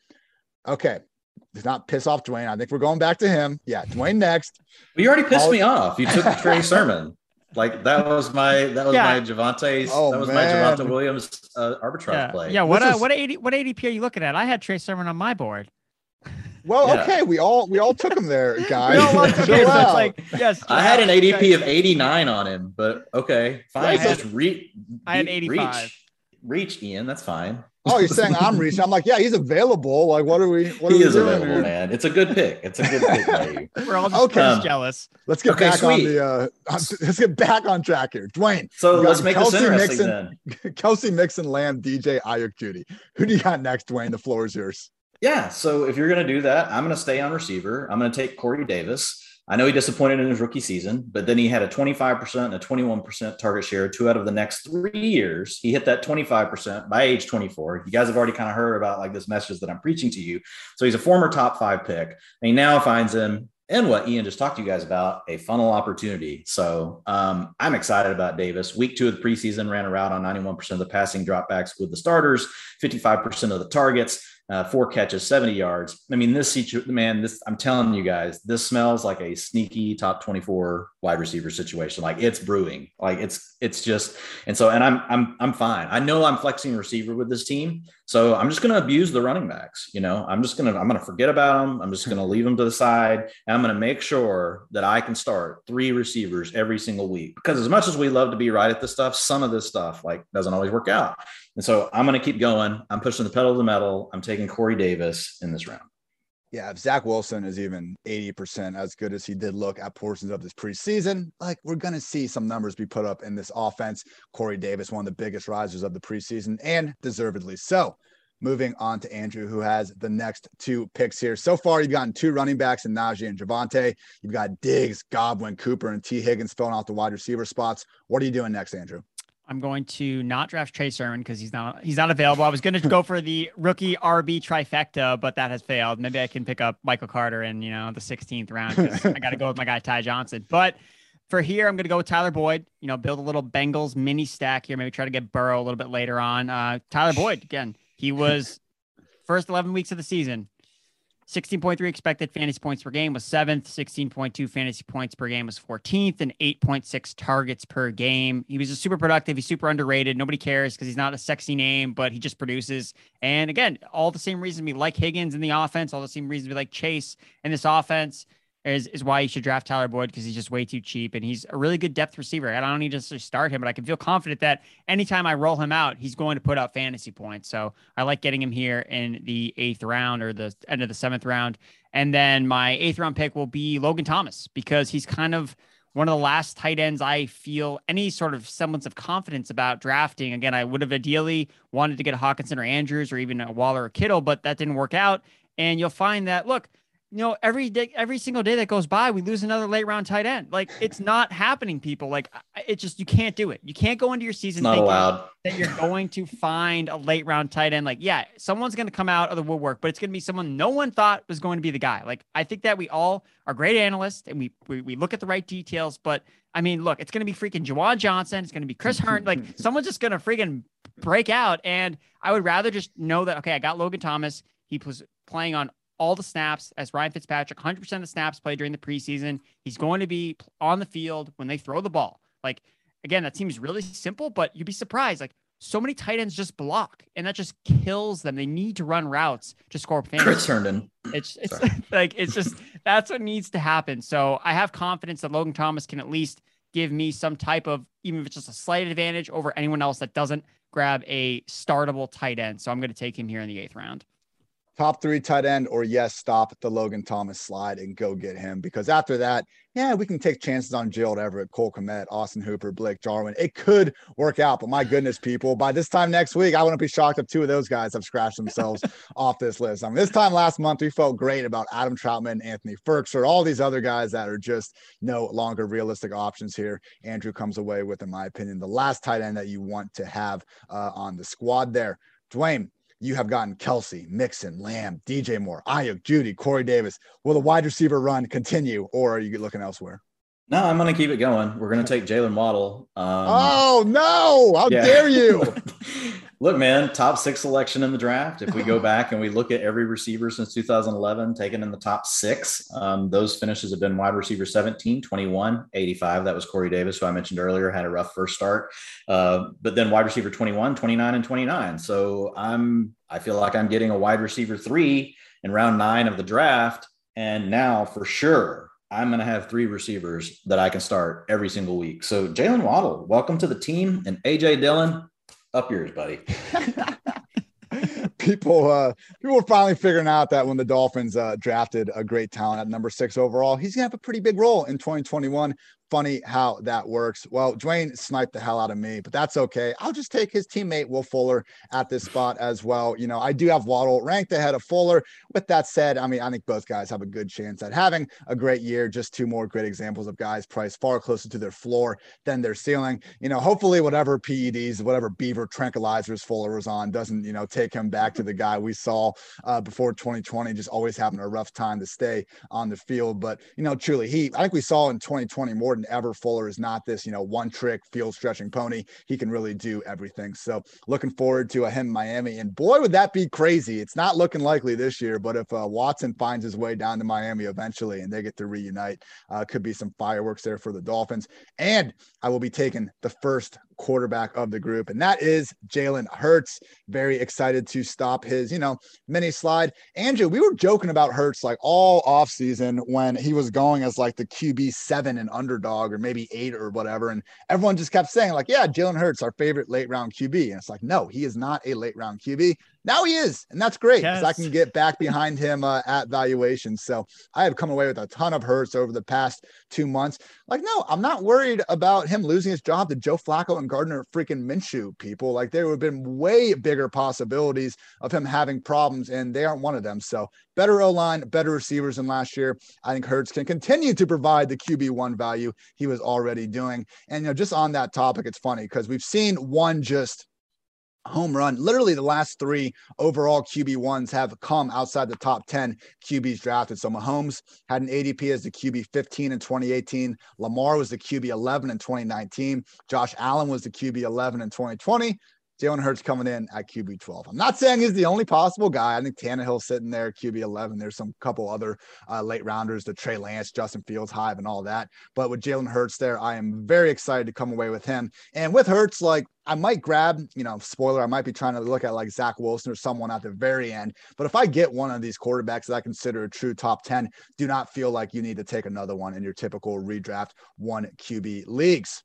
Okay. Does not piss off Dwain. I think we're going back to him. Yeah, Dwain next. Well, you already pissed All- me off. You took the Trey Sermon. Like that was my that was Yeah. my Javonte Oh, that was my man. Javonte Williams uh, arbitrage Yeah, play. yeah. What This uh, is- what AD, what ADP are you looking at? I had Trey Sermon on my board. Well, Yeah. okay, we all we all took him there, guys. We all love to Chill hear, so it's like yes. I had an Trey- ADP of 89 on him, but okay, fine. Right, so- Just re- I had 85. Reach, reach, Ian. That's fine. Oh, you're saying I'm reaching? I'm like, yeah, he's available. Like, what are we? What are he we is doing available, here? man. It's a good pick. It's a good pick by you. We're all just, Okay. we're just jealous. Let's get Okay, back on the. uh Let's get back on track here, Dwain. So let's make this Kelce interesting Mixon. then. Kelce Mixon, Lamb, DJ, Aiyuk, Jeudy. Who do you got next, Dwain? The floor is yours. Yeah. So if you're going to do that, I'm going to stay on receiver. I'm going to take Corey Davis. I know he disappointed in his rookie season, but then he had a 25% and a 21% target share two out of the next three years. He hit that 25% by age 24. You guys have already kind of heard about like this message that I'm preaching to you. So he's a former top five pick. And he now finds him in what Ian just talked to you guys about a funnel opportunity. So um, I'm excited about Davis. Week two of the preseason ran a route on 91% of the passing dropbacks with the starters, 55% of the targets uh, four catches, 70 yards. I mean, this man, this I'm telling you guys, this smells like a sneaky top 24 wide receiver situation. Like it's brewing. Like it's it's just and so and I'm I'm I'm fine. I know I'm flexing receiver with this team, So I'm just going to abuse the running backs. You know, I'm just going to I'm going to forget about them. I'm just going to leave them to the side, and I'm going to make sure that I can start three receivers every single week. Because as much as we love to be right at this stuff, some of this stuff like doesn't always work out. And so I'm going to keep going. I'm pushing the pedal to the metal. I'm taking Corey Davis in this round. Yeah, if Zach Wilson is even 80% as good as he did look at portions of this preseason, like we're going to see some numbers be put up in this offense. Corey Davis, one of the biggest risers of the preseason, and deservedly so. Moving on to Andrew, who has the next two picks here. So far, you've gotten two running backs in Najee and Javonte. You've got Diggs, Godwin, Cooper, and T. Higgins filling out the wide receiver spots. What are you doing next, Andrew? I'm going to not draft Trey Sermon because he's not he's not available. I was going to go for the rookie RB trifecta, but that has failed. Maybe I can pick up Michael Carter in you know the 16th round. I got to go with my guy Ty Johnson. But for here, I'm going to go with Tyler Boyd. You know, build a little Bengals mini stack here. Maybe try to get Burrow a little bit later on. Uh, Tyler Boyd again. He was first 11 weeks of the season 16.3 expected fantasy points per game was seventh, 16.2 fantasy points per game was 14th, and 8.6 targets per game. He was just super productive. He's super underrated. Nobody cares because he's not a sexy name, but he just produces. And again, all the same reason we like Higgins in the offense, all the same reasons we like Chase in this offense is, is why you should draft Tyler Boyd because he's just way too cheap and he's a really good depth receiver. I don't need to start him, but I can feel confident that anytime I roll him out, he's going to put up fantasy points. So I like getting him here in the eighth round or the end of the seventh round. And then my eighth round pick will be Logan Thomas because he's kind of one of the last tight ends I feel any sort of semblance of confidence about drafting. Again, I would have ideally wanted to get a Hockenson or Andrews or even a Waller or Kittle, but that didn't work out. And you'll find that, look, you know, every day, every single day that goes by, we lose another late round tight end. Like it's not happening, people. Like it just you can't do it. You can't go into your season not allowed. that you're going to find a late round tight end. Like, yeah, someone's going to come out of the woodwork, but it's going to be someone no one thought was going to be the guy. Like I think that we all are great analysts and we we, we look at the right details. But I mean, look, it's going to be freaking Juwan Johnson. It's going to be Chris Herndon. like someone's just going to freaking break out. And I would rather just know that okay, I got Logan Thomas. He was playing on all the snaps as Ryan Fitzpatrick, 100% of the snaps played during the preseason. He's going to be on the field when they throw the ball. Like, again, that seems really simple, but you'd be surprised. Like, so many tight ends just block, and that just kills them. They need to run routes to score fantasy. Chris Herndon. It's it's like it's just that's what needs to happen. So I have confidence that Logan Thomas can at least give me some type of even if it's just a slight advantage over anyone else that doesn't grab a startable tight end. So I'm going to take him here in the eighth round top three tight end, or yes, stop the Logan Thomas slide and go get him. Because after that, yeah, we can take chances on Gerald Everett, Cole Kmet, Austin Hooper, Blake Jarwin. It could work out, but my goodness, people, by this time next week, I wouldn't be shocked if two of those guys have scratched themselves off this list. I mean, this time last month, we felt great about Adam Trautman, Anthony Firkser, all these other guys that are just no longer realistic options here. Andrew comes away with, in my opinion, the last tight end that you want to have uh, on the squad there. Dwain, you have gotten Kelce, Mixon, Lamb, DJ Moore, Aiyuk, Jeudy, Corey Davis. Will the wide receiver run continue, or are you looking elsewhere? No, I'm going to keep it going. We're going to take Jalen Waddle. Um, oh no! How yeah. dare you? Look, man, top six selection in the draft. If we go back and we look at every receiver since 2011 taken in the top six, um, those finishes have been wide receiver 17, 21, 85. That was Corey Davis, who I mentioned earlier, had a rough first start. Uh, but then wide receiver 21, 29, and 29. So I'm, I feel like I'm getting a wide receiver three in round nine of the draft. And now for sure, I'm going to have three receivers that I can start every single week. So Jalen Waddle, welcome to the team. And AJ Dillon, up yours, buddy. people uh people are finally figuring out that when the dolphins uh drafted a great talent at number six overall he's gonna have a pretty big role in 2021 funny how that works. Well, Dwain sniped the hell out of me, but that's okay. I'll just take his teammate Will Fuller at this spot as well. You know, I do have Waddle ranked ahead of Fuller. With that said, I mean, I think both guys have a good chance at having a great year. Just two more great examples of guys priced far closer to their floor than their ceiling. You know, hopefully, whatever PEDs, whatever beaver tranquilizers Fuller was on doesn't, you know, take him back to the guy we saw uh, before 2020, just always having a rough time to stay on the field. But, you know, truly, he, I think we saw in 2020 more than ever. Fuller is not this, you know, one trick field stretching pony. He can really do everything. So looking forward to a him in Miami. And boy, would that be crazy. It's not looking likely this year, but if uh, Watson finds his way down to Miami eventually and they get to reunite, uh, could be some fireworks there for the Dolphins. And I will be taking the first quarterback of the group, and that is Jalen Hurts. Very excited to stop his, you know, mini slide. Andrew, we were joking about Hurts like all offseason when he was going as like the QB seven and underdog or maybe eight or whatever. And everyone just kept saying, like, yeah, Jalen Hurts, our favorite late round QB. And it's like, no, he is not a late round QB. Now he is, and that's great because yes. I can get back behind him uh, at valuation. So I have come away with a ton of Hurts over the past two months. Like, no, I'm not worried about him losing his job to Joe Flacco and Gardner freaking Minshew. People like there would have been way bigger possibilities of him having problems, and they aren't one of them. So better O line, better receivers than last year. I think Hurts can continue to provide the QB one value he was already doing. And you know, just on that topic, it's funny because we've seen one just home run. Literally, the last three overall QB ones have come outside the top 10 QBs drafted. So Mahomes had an ADP as the QB 15 in 2018. Lamar was the QB 11 in 2019. Josh Allen was the QB 11 in 2020. Jalen Hurts coming in at QB 12. I'm not saying he's the only possible guy. I think Tannehill sitting there, QB 11. There's some couple other uh, late rounders, the Trey Lance, Justin Fields, Hive, and all that. But with Jalen Hurts there, I am very excited to come away with him. And with Hurts, like I might grab, you know, spoiler, I might be trying to look at like Zach Wilson or someone at the very end. But if I get one of these quarterbacks that I consider a true top 10, do not feel like you need to take another one in your typical redraft one QB leagues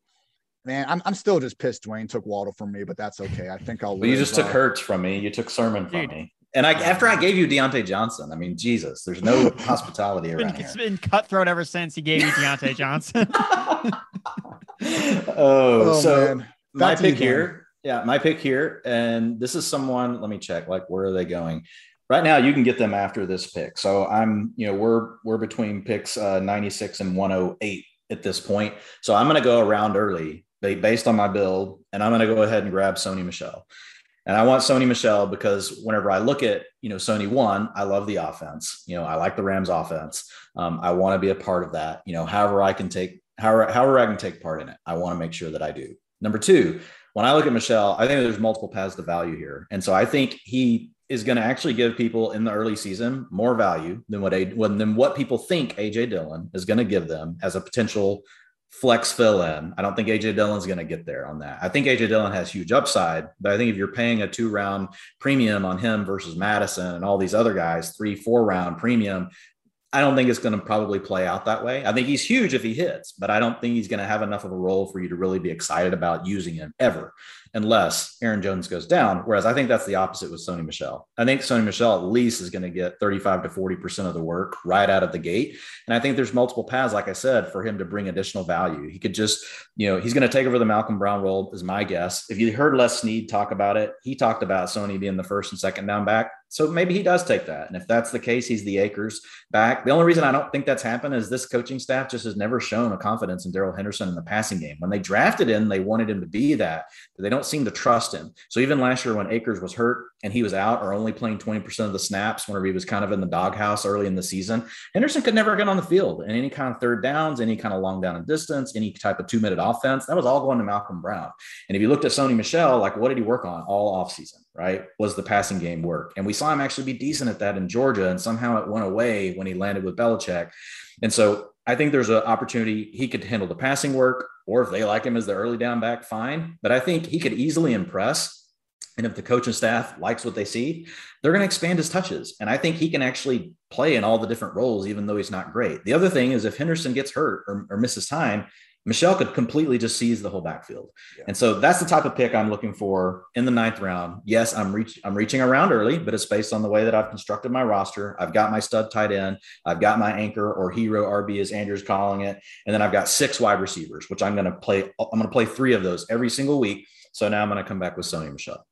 man, I'm, I'm still just pissed Dwain took Waddle from me, but that's okay. I think I'll. But you just took Hurts from me. You took Sermon from Dude. me. And I, after I gave you Diontae Johnson, I mean, Jesus, there's no hospitality around been, here. It's been cutthroat ever since he gave you Diontae Johnson. oh, oh, so my pick here, yeah, my pick here, and this is someone. Let me check. Like, where are they going? Right now, you can get them after this pick. So I'm, you know, we're we're between picks uh, 96 and 108 at this point. So I'm going to go around early based on my build, and I'm going to go ahead and grab Sony Michel. And I want Sony Michel because whenever I look at, you know, Sony one, I love the offense. You know, I like the Rams offense. Um, I want to be a part of that. You know, however I can take, however, however I can take part in it, I want to make sure that I do. Number two, when I look at Michel, I think there's multiple paths to value here. And so I think he is going to actually give people in the early season more value than what a, than what people think AJ Dillon is going to give them as a potential flex fill in. I don't think AJ Dillon's going to get there on that. I think AJ Dillon has huge upside, but I think if you're paying a two round premium on him versus Mattison and all these other guys, three, four round premium, I don't think it's going to probably play out that way. I think he's huge if he hits, but I don't think he's going to have enough of a role for you to really be excited about using him ever unless Aaron Jones goes down. Whereas I think that's the opposite with Sony Michel. I think Sony Michel at least is going to get 35 to 40% of the work right out of the gate. And I think there's multiple paths, like I said, for him to bring additional value. He could just, you know, he's going to take over the Malcolm Brown role, is my guess. If you heard Les Snead talk about it, he talked about Sony being the first and second down back. So maybe he does take that. And if that's the case, he's the Akers back. The only reason I don't think that's happened is this coaching staff just has never shown a confidence in Darrell Henderson in the passing game. When they drafted him, they wanted him to be that, but they don't seem to trust him. So even last year when Akers was hurt and he was out or only playing 20% of the snaps whenever he was kind of in the doghouse early in the season, Henderson could never get on the field in any kind of third downs, any kind of long down and distance, any type of two minute offense. That was all going to Malcolm Brown. And if you looked at Sony Michel, like what did he work on all offseason? right? Was the passing game work? And we saw him actually be decent at that in Georgia, and somehow it went away when he landed with Belichick. And so I think there's an opportunity he could handle the passing work, or if they like him as the early down back, fine. But I think he could easily impress. And if the coaching staff likes what they see, they're going to expand his touches. And I think he can actually play in all the different roles, even though he's not great. The other thing is if Henderson gets hurt or, or misses time, Michel could completely just seize the whole backfield. Yeah. And so that's the type of pick I'm looking for in the ninth round. Yes, I'm reach I'm reaching around early, but it's based on the way that I've constructed my roster. I've got my stud tight end, I've got my anchor or hero RB as Andrew's calling it, and then I've got six wide receivers, which I'm going to play. I'm going to play three of those every single week. So now I'm going to come back with Sony Michel.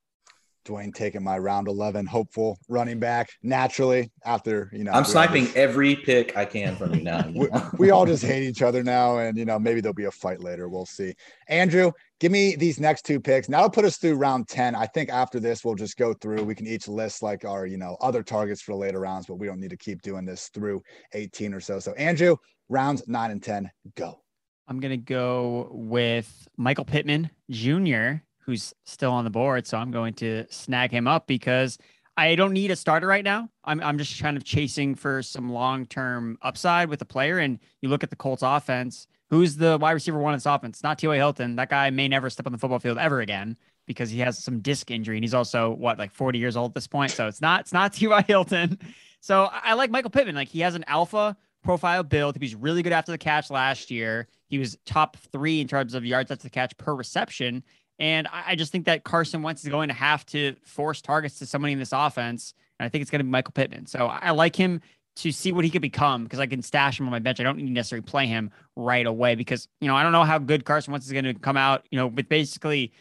Dwain taking my round 11 hopeful running back naturally after, you know, I'm sniping just, every pick I can from you now. we, we, all just hate each other now. And, you know, maybe there'll be a fight later. We'll see. Andrew, give me these next two picks. Now, will put us through round 10. I think after this, we'll just go through. We can each list like our, you know, other targets for the later rounds, but we don't need to keep doing this through 18 or so. So, Andrew, rounds nine and 10, go. I'm going to go with Michael Pittman Jr who's still on the board. So I'm going to snag him up because I don't need a starter right now. I'm, I'm just kind of chasing for some long term upside with the player. And you look at the Colts offense, who's the wide receiver one in this offense? Not T.Y. Hilton. That guy may never step on the football field ever again because he has some disc injury and he's also what like 40 years old at this point. So it's not it's not T.Y. Hilton. So I like Michael Pittman. Like he has an alpha profile build. He's really good after the catch last year. He was top three in terms of yards after the catch per reception. And I just think that Carson Wentz is going to have to force targets to somebody in this offense. And I think it's going to be Michael Pittman. So I like him to see what he could become because I can stash him on my bench. I don't need to necessarily play him right away because, you know, I don't know how good Carson Wentz is going to come out, you know, with basically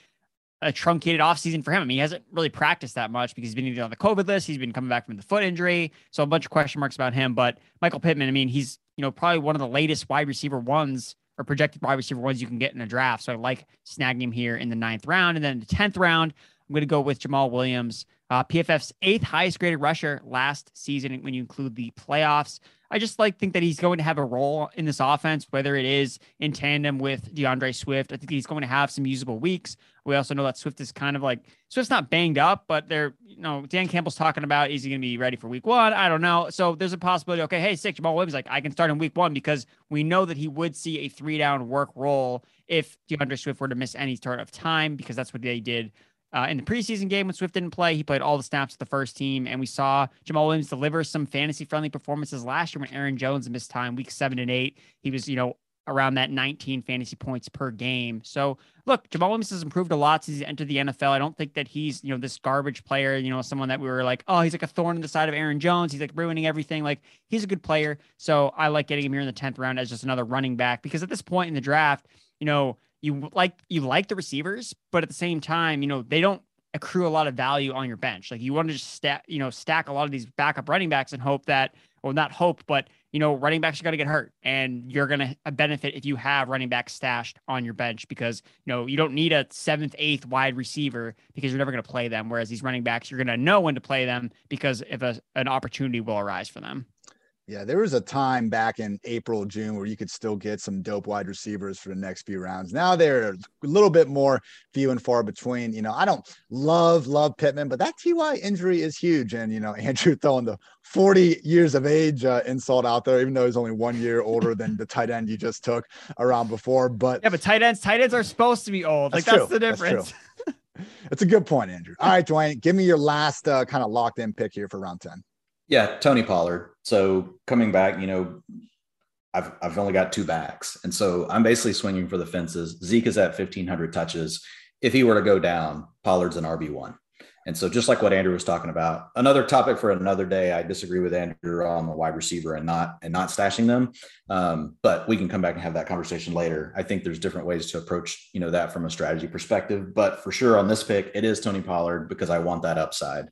a truncated offseason for him. I mean, he hasn't really practiced that much because he's been either on the COVID list, he's been coming back from the foot injury. So a bunch of question marks about him. But Michael Pittman, I mean, he's, you know, probably one of the latest wide receiver ones or projected wide receiver ones you can get in a draft. So I like snagging him here in the ninth round. And then the 10th round, I'm going to go with Jamaal Williams, uh, PFF's eighth highest graded rusher last season when you include the playoffs. I just like think that he's going to have a role in this offense, whether it is in tandem with D'Andre Swift. I think he's going to have some usable weeks. We also know that Swift is kind of like Swift's not banged up, but they're you know Dan Campbell's talking about is he going to be ready for week one? I don't know. So there's a possibility. Okay, hey, six Jamaal Williams like I can start in week one because we know that he would see a three down work role if D'Andre Swift were to miss any sort of time because that's what they did uh, in the preseason game when Swift didn't play, he played all the snaps with the first team, and we saw Jamaal Williams deliver some fantasy-friendly performances last year when Aaron Jones missed time, week seven and eight. He was, you know, around that 19 fantasy points per game. So look, Jamaal Williams has improved a lot since he entered the NFL. I don't think that he's, you know, this garbage player, you know, someone that we were like, oh, he's like a thorn in the side of Aaron Jones. He's like ruining everything. Like he's a good player. So I like getting him here in the 10th round as just another running back because at this point in the draft, you know, you like you like the receivers, but at the same time, you know, they don't accrue a lot of value on your bench. Like you want to just stack, you know, stack a lot of these backup running backs and hope that, well, not hope, but you know, running backs are going to get hurt, and you're going to benefit if you have running backs stashed on your bench because you know you don't need a seventh, eighth wide receiver because you're never going to play them. Whereas these running backs, you're going to know when to play them because if a, an opportunity will arise for them. Yeah, there was a time back in April, June where you could still get some dope wide receivers for the next few rounds. Now they're a little bit more few and far between. You know, I don't love, love Pittman, but that TY injury is huge. And, you know, Andrew throwing the 40 years of age uh, insult out there, even though he's only one year older than the tight end you just took around before. But yeah, but tight ends, tight ends are supposed to be old. That's like, that's true. the difference. That's, that's, a good point, Andrew. All right, Dwain, give me your last uh, kind of locked in pick here for round 10. Yeah, Tony Pollard. So coming back, you know, I've I've only got two backs, and so I'm basically swinging for the fences. Zeke is at 1500 touches. If he were to go down, Pollard's an RB one. And so, just like what Andrew was talking about, another topic for another day. I disagree with Andrew on the wide receiver and not and not stashing them, um, but we can come back and have that conversation later. I think there's different ways to approach you know that from a strategy perspective, but for sure on this pick, it is Tony Pollard because I want that upside.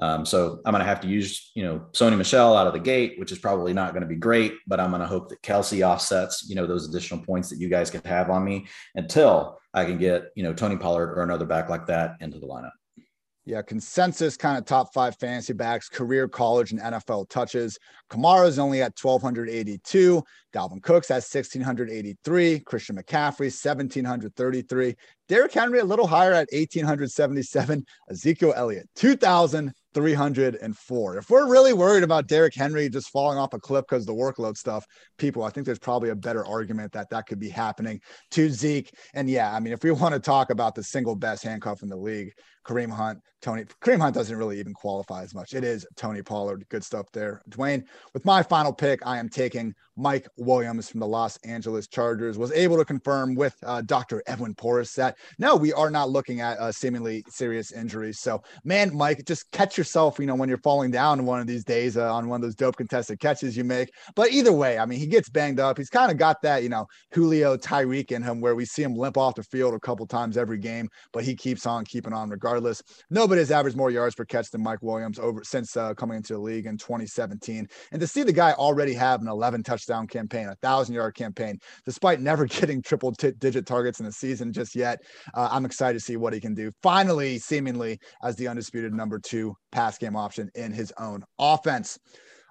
Um, so I'm going to have to use you know Sony Michel out of the gate, which is probably not going to be great, but I'm going to hope that Kelce offsets you know those additional points that you guys could have on me until I can get you know Tony Pollard or another back like that into the lineup. Yeah, consensus kind of top five fantasy backs, career, college, and NFL touches. Kamara's only at 1,282. Dalvin Cook's at 1,683. Christian McCaffrey, 1,733. Derrick Henry a little higher at 1,877. Ezekiel Elliott, 2,000. 304. If we're really worried about Derrick Henry just falling off a cliff because the workload stuff, people, I think there's probably a better argument that that could be happening to Zeke. And yeah, I mean, if we want to talk about the single best handcuff in the league, Kareem Hunt, Tony, Kareem Hunt doesn't really even qualify as much. It is Tony Pollard. Good stuff there. Dwain, with my final pick, I am taking Mike Williams from the Los Angeles Chargers. Was able to confirm with uh, Dr. Edwin Porras that no, we are not looking at uh, seemingly serious injuries. So, man, Mike, just catch yourself, you know, when you're falling down one of these days uh, on one of those dope contested catches you make. But either way, I mean, he gets banged up. He's kind of got that, you know, Julio Tyreek in him where we see him limp off the field a couple times every game, but he keeps on keeping on regardless. Nobody has averaged more yards per catch than Mike Williams over since uh, coming into the league in 2017. And to see the guy already have an 11 touchdown campaign, a thousand yard campaign, despite never getting triple t- digit targets in the season just yet, uh, I'm excited to see what he can do. Finally, seemingly as the undisputed number two pass game option in his own offense.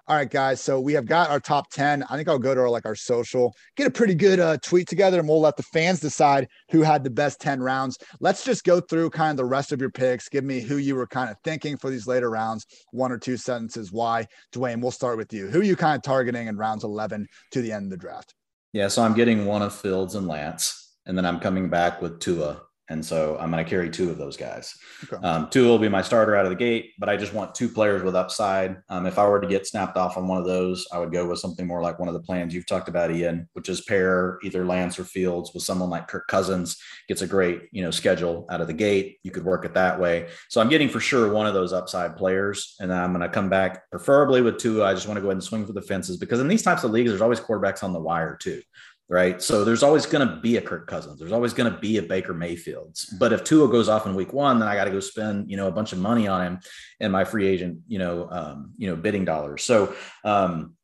All right, guys. So we have got our top 10. I think I'll go to our like our social, get a pretty good uh, tweet together, and we'll let the fans decide who had the best 10 rounds. Let's just go through kind of the rest of your picks. Give me who you were kind of thinking for these later rounds, one or two sentences why. Dwain, we'll start with you. Who are you kind of targeting in rounds 11 to the end of the draft? Yeah, so I'm getting one of Fields and Lance, and then I'm coming back with Tua and so I'm going to carry two of those guys. Okay. Um, two will be my starter out of the gate, but I just want two players with upside. Um, if I were to get snapped off on one of those, I would go with something more like one of the plans you've talked about, Ian, which is pair either Lance or Fields with someone like Kirk Cousins. Gets a great, you know, schedule out of the gate. You could work it that way. So I'm getting for sure one of those upside players, and then I'm going to come back preferably with two. I just want to go ahead and swing for the fences because in these types of leagues, there's always quarterbacks on the wire too right? So there's always going to be a Kirk Cousins. There's always going to be a Baker Mayfields. But if Tua goes off in week one, then I got to go spend, you know, a bunch of money on him and my free agent, you know, um, you know, bidding dollars. So um,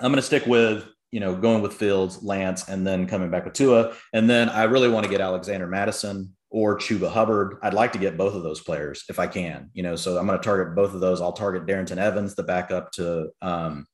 I'm going to stick with, you know, going with Fields, Lance, and then coming back with Tua. And then I really want to get Alexander Mattison or Chuba Hubbard. I'd like to get both of those players if I can, you know, so I'm going to target both of those. I'll target Darrynton Evans, the backup to, um,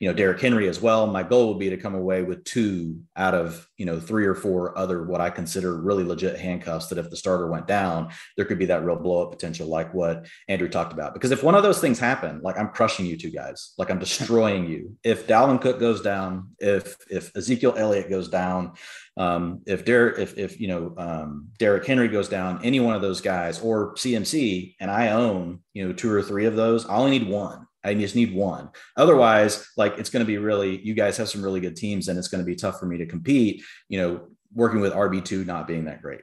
you know, Derrick Henry as well. My goal would be to come away with two out of, you know, three or four other what I consider really legit handcuffs that if the starter went down, there could be that real blow up potential, like what Andrew talked about. Because if one of those things happen, like I'm crushing you two guys, like I'm destroying you. If Dalvin Cook goes down, if if Ezekiel Elliott goes down, um, if Derek, if if you know um, Derrick Henry goes down, any one of those guys, or CMC, and I own you know two or three of those, I only need one. I just need one. Otherwise, like it's going to be really, you guys have some really good teams and it's going to be tough for me to compete, you know, working with RB2 not being that great.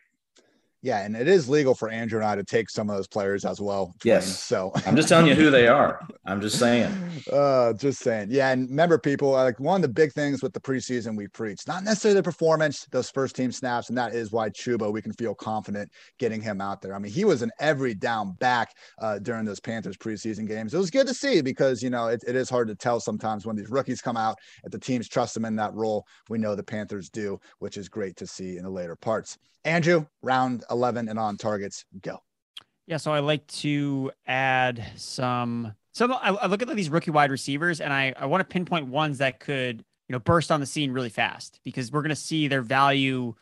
Yeah, and it is legal for Andrew and I to take some of those players as well. Yes. So I'm just telling you who they are. I'm just saying. Uh, just saying. Yeah, and remember, people, like one of the big things with the preseason we preach, not necessarily the performance, those first team snaps, and that is why Chuba we can feel confident getting him out there. I mean, he was an every down back uh, during those Panthers preseason games. It was good to see because you know it, it is hard to tell sometimes when these rookies come out. If the teams trust them in that role, we know the Panthers do, which is great to see in the later parts. Andrew, round 11 and on targets, go. Yeah, so I like to add some. Some I, I look at these rookie wide receivers, and I, I want to pinpoint ones that could you know burst on the scene really fast because we're going to see their value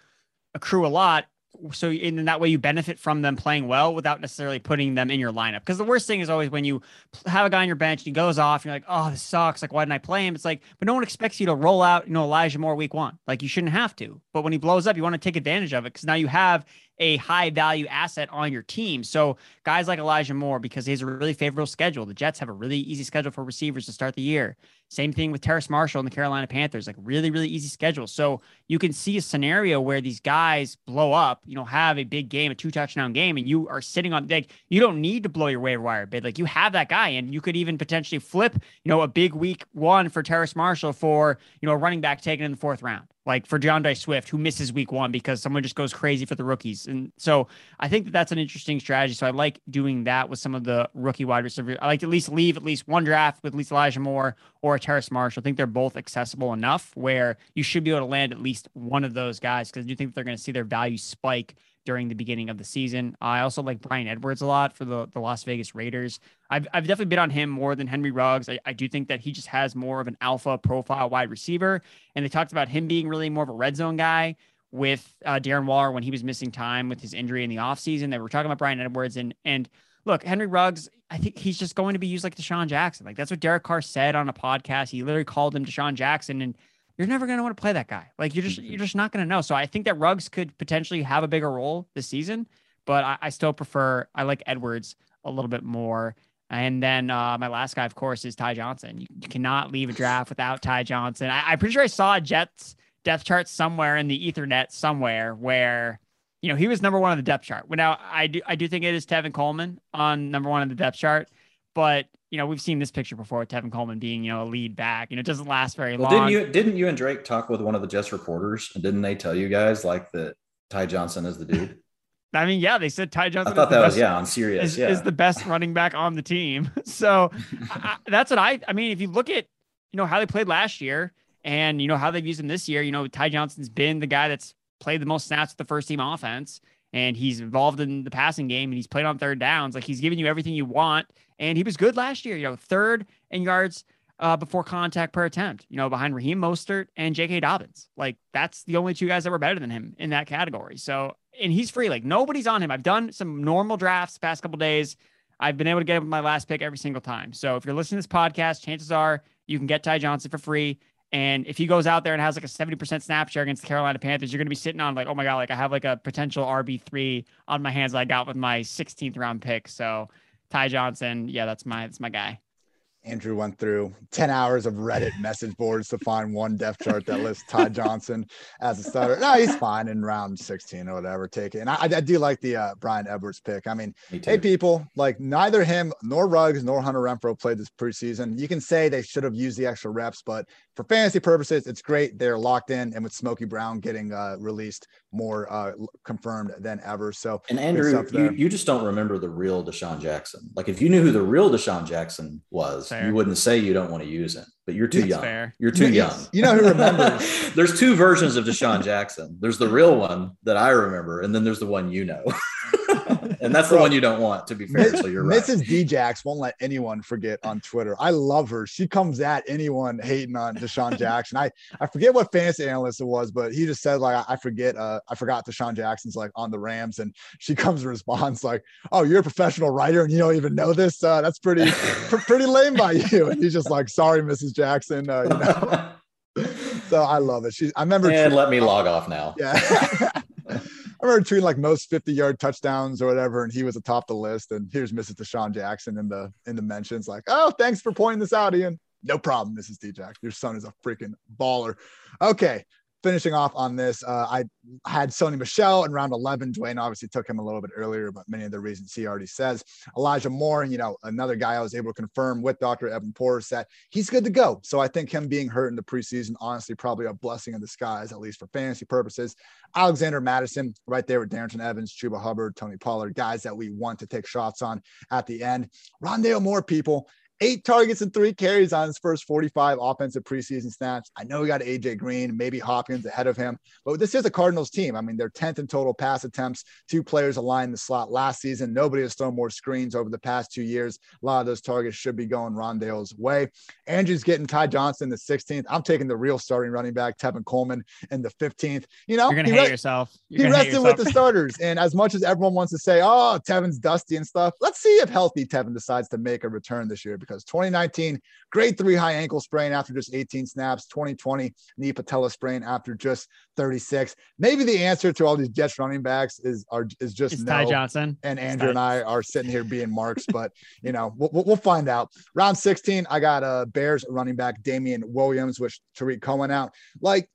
accrue a lot so in that way you benefit from them playing well without necessarily putting them in your lineup because the worst thing is always when you have a guy on your bench and he goes off and you're like oh this sucks like why didn't i play him it's like but no one expects you to roll out you know elijah moore week one like you shouldn't have to but when he blows up you want to take advantage of it because now you have a high value asset on your team. So guys like Elijah Moore, because he has a really favorable schedule. The Jets have a really easy schedule for receivers to start the year. Same thing with Terrace Marshall and the Carolina Panthers, like really, really easy schedule. So you can see a scenario where these guys blow up, you know, have a big game, a two touchdown game, and you are sitting on like you don't need to blow your waiver wire bid. Like you have that guy, and you could even potentially flip, you know, a big week one for Terrace Marshall for you know a running back taken in the fourth round like for D'Andre Swift, who misses week one because someone just goes crazy for the rookies. And so I think that that's an interesting strategy. So I like doing that with some of the rookie wide receivers. I like to at least leave at least one draft with at least Elijah Moore or Terrace Marshall. I think they're both accessible enough where you should be able to land at least one of those guys because I do think they're going to see their value spike during the beginning of the season. I also like Bryan Edwards a lot for the, the Las Vegas Raiders. I've, I've definitely been on him more than Henry Ruggs. I, I do think that he just has more of an alpha profile wide receiver. And they talked about him being really more of a red zone guy with uh, Darren Waller when he was missing time with his injury in the offseason. They were talking about Bryan Edwards and and look, Henry Ruggs, I think he's just going to be used like DeSean Jackson. Like that's what Derek Carr said on a podcast. He literally called him DeSean Jackson and you're never going to want to play that guy. Like you're just you're just not going to know. So I think that Ruggs could potentially have a bigger role this season, but I, I still prefer I like Edwards a little bit more. And then uh, my last guy, of course, is Ty Johnson. You, you cannot leave a draft without Ty Johnson. I, am pretty sure I saw a Jets depth chart somewhere in the Ethernet somewhere where you know he was number one on the depth chart. Well, now I do I do think it is Tevin Coleman on number one on the depth chart, but you know, we've seen this picture before with Tevin Coleman being, you know, a lead back. You know, it doesn't last very well, long. Didn't you didn't you and Drake talk with one of the Jets reporters and didn't they tell you guys like that Ty Johnson is the dude? I mean, yeah, they said Ty Johnson. I thought that was yeah on serious. Is, yeah. is the best running back on the team. So I, that's what I. I mean, if you look at you know how they played last year and you know how they've used him this year, you know Ty Johnson's been the guy that's played the most snaps with the first team offense and he's involved in the passing game and he's played on third downs. Like he's giving you everything you want. And he was good last year, you know, third in yards uh, before contact per attempt, you know, behind Raheem Mostert and J.K. Dobbins. Like that's the only two guys that were better than him in that category. So, and he's free. Like nobody's on him. I've done some normal drafts past couple days. I've been able to get him my last pick every single time. So if you're listening to this podcast, chances are you can get Ty Johnson for free And if he goes out there and has like a 70% snap share against the Carolina Panthers, you're going to be sitting on like, oh my God, like I have like a potential RB3 on my hands that I got with my 16th round pick. So Ty Johnson, yeah, that's my, that's my guy. Andrew went through 10 hours of Reddit message boards to find one depth chart that lists Ty Johnson as a starter. No, he's fine in round 16 or whatever. Take it. And I, I do like the uh, Bryan Edwards pick. I mean, Me hey, people, like neither him nor Ruggs nor Hunter Renfrow played this preseason. You can say they should have used the extra reps, but for fantasy purposes, it's great. They're locked in. And with Smokey Brown getting uh, released more uh, confirmed than ever. So, and Andrew, you, you just don't remember the real DeSean Jackson. Like if you knew who the real DeSean Jackson was, fair. you wouldn't say you don't want to use it, but you're too That's young. Fair. You're too young. You know who remembers? there's two versions of DeSean Jackson. There's the real one that I remember, and then there's the one you know. and that's the one you don't want, to be fair. So you're right. Mrs. Djax won't let anyone forget on Twitter. I love her. She comes at anyone hating on DeSean Jackson. I, I forget what fantasy analyst it was, but he just said like I forget uh I forgot DeSean Jackson's like on the Rams, and she comes and responds like, "Oh, you're a professional writer and you don't even know this. Uh, that's pretty pr- pretty lame by you." And he's just like, "Sorry, Mrs. Jackson." Uh, you know. so I love it. She I remember. And let me log off now. Yeah. I remember tweeting like most 50 yard touchdowns or whatever, and he was atop the list. And here's Mrs. DeSean Jackson in the in the mentions, like, oh, thanks for pointing this out, Ian. No problem, Mrs. D Jack. Your son is a freaking baller. Okay finishing off on this, uh, I had Sony Michel in round 11. Dwain obviously took him a little bit earlier, but many of the reasons he already says. Elijah Moore, you know, another guy I was able to confirm with Dr. Edwin Porras that he's good to go. So I think him being hurt in the preseason, honestly, probably a blessing in disguise, at least for fantasy purposes. Alexander Mattison, right there with Darrynton Evans, Chuba Hubbard, Tony Pollard, guys that we want to take shots on at the end. Rondale Moore, people eight targets and three carries on his first 45 offensive preseason snaps. I know we got AJ Green, maybe Hopkins ahead of him, but this is a Cardinals team. I mean, they're 10th in total pass attempts, two players aligned the slot last season. Nobody has thrown more screens over the past two years. A lot of those targets should be going Rondale's way. Andrew's getting Ty Johnson the 16th. I'm taking the real starting running back, Tevin Coleman, in the 15th. You know, you're gonna hate re- yourself. You're he rested with the starters. And as much as everyone wants to say, oh, Tevin's dusty and stuff, let's see if healthy Tevin decides to make a return this year because 2019, grade three high ankle sprain after just 18 snaps, 2020 knee patella sprain after just 36. Maybe the answer to all these Jets running backs is are is just no. Ty Johnson. And Andrew and I are sitting here being marks, but you know, we'll, we'll find out. Round 16, I got a Bears running back Damien Williams, which Tarik Cohen out. Like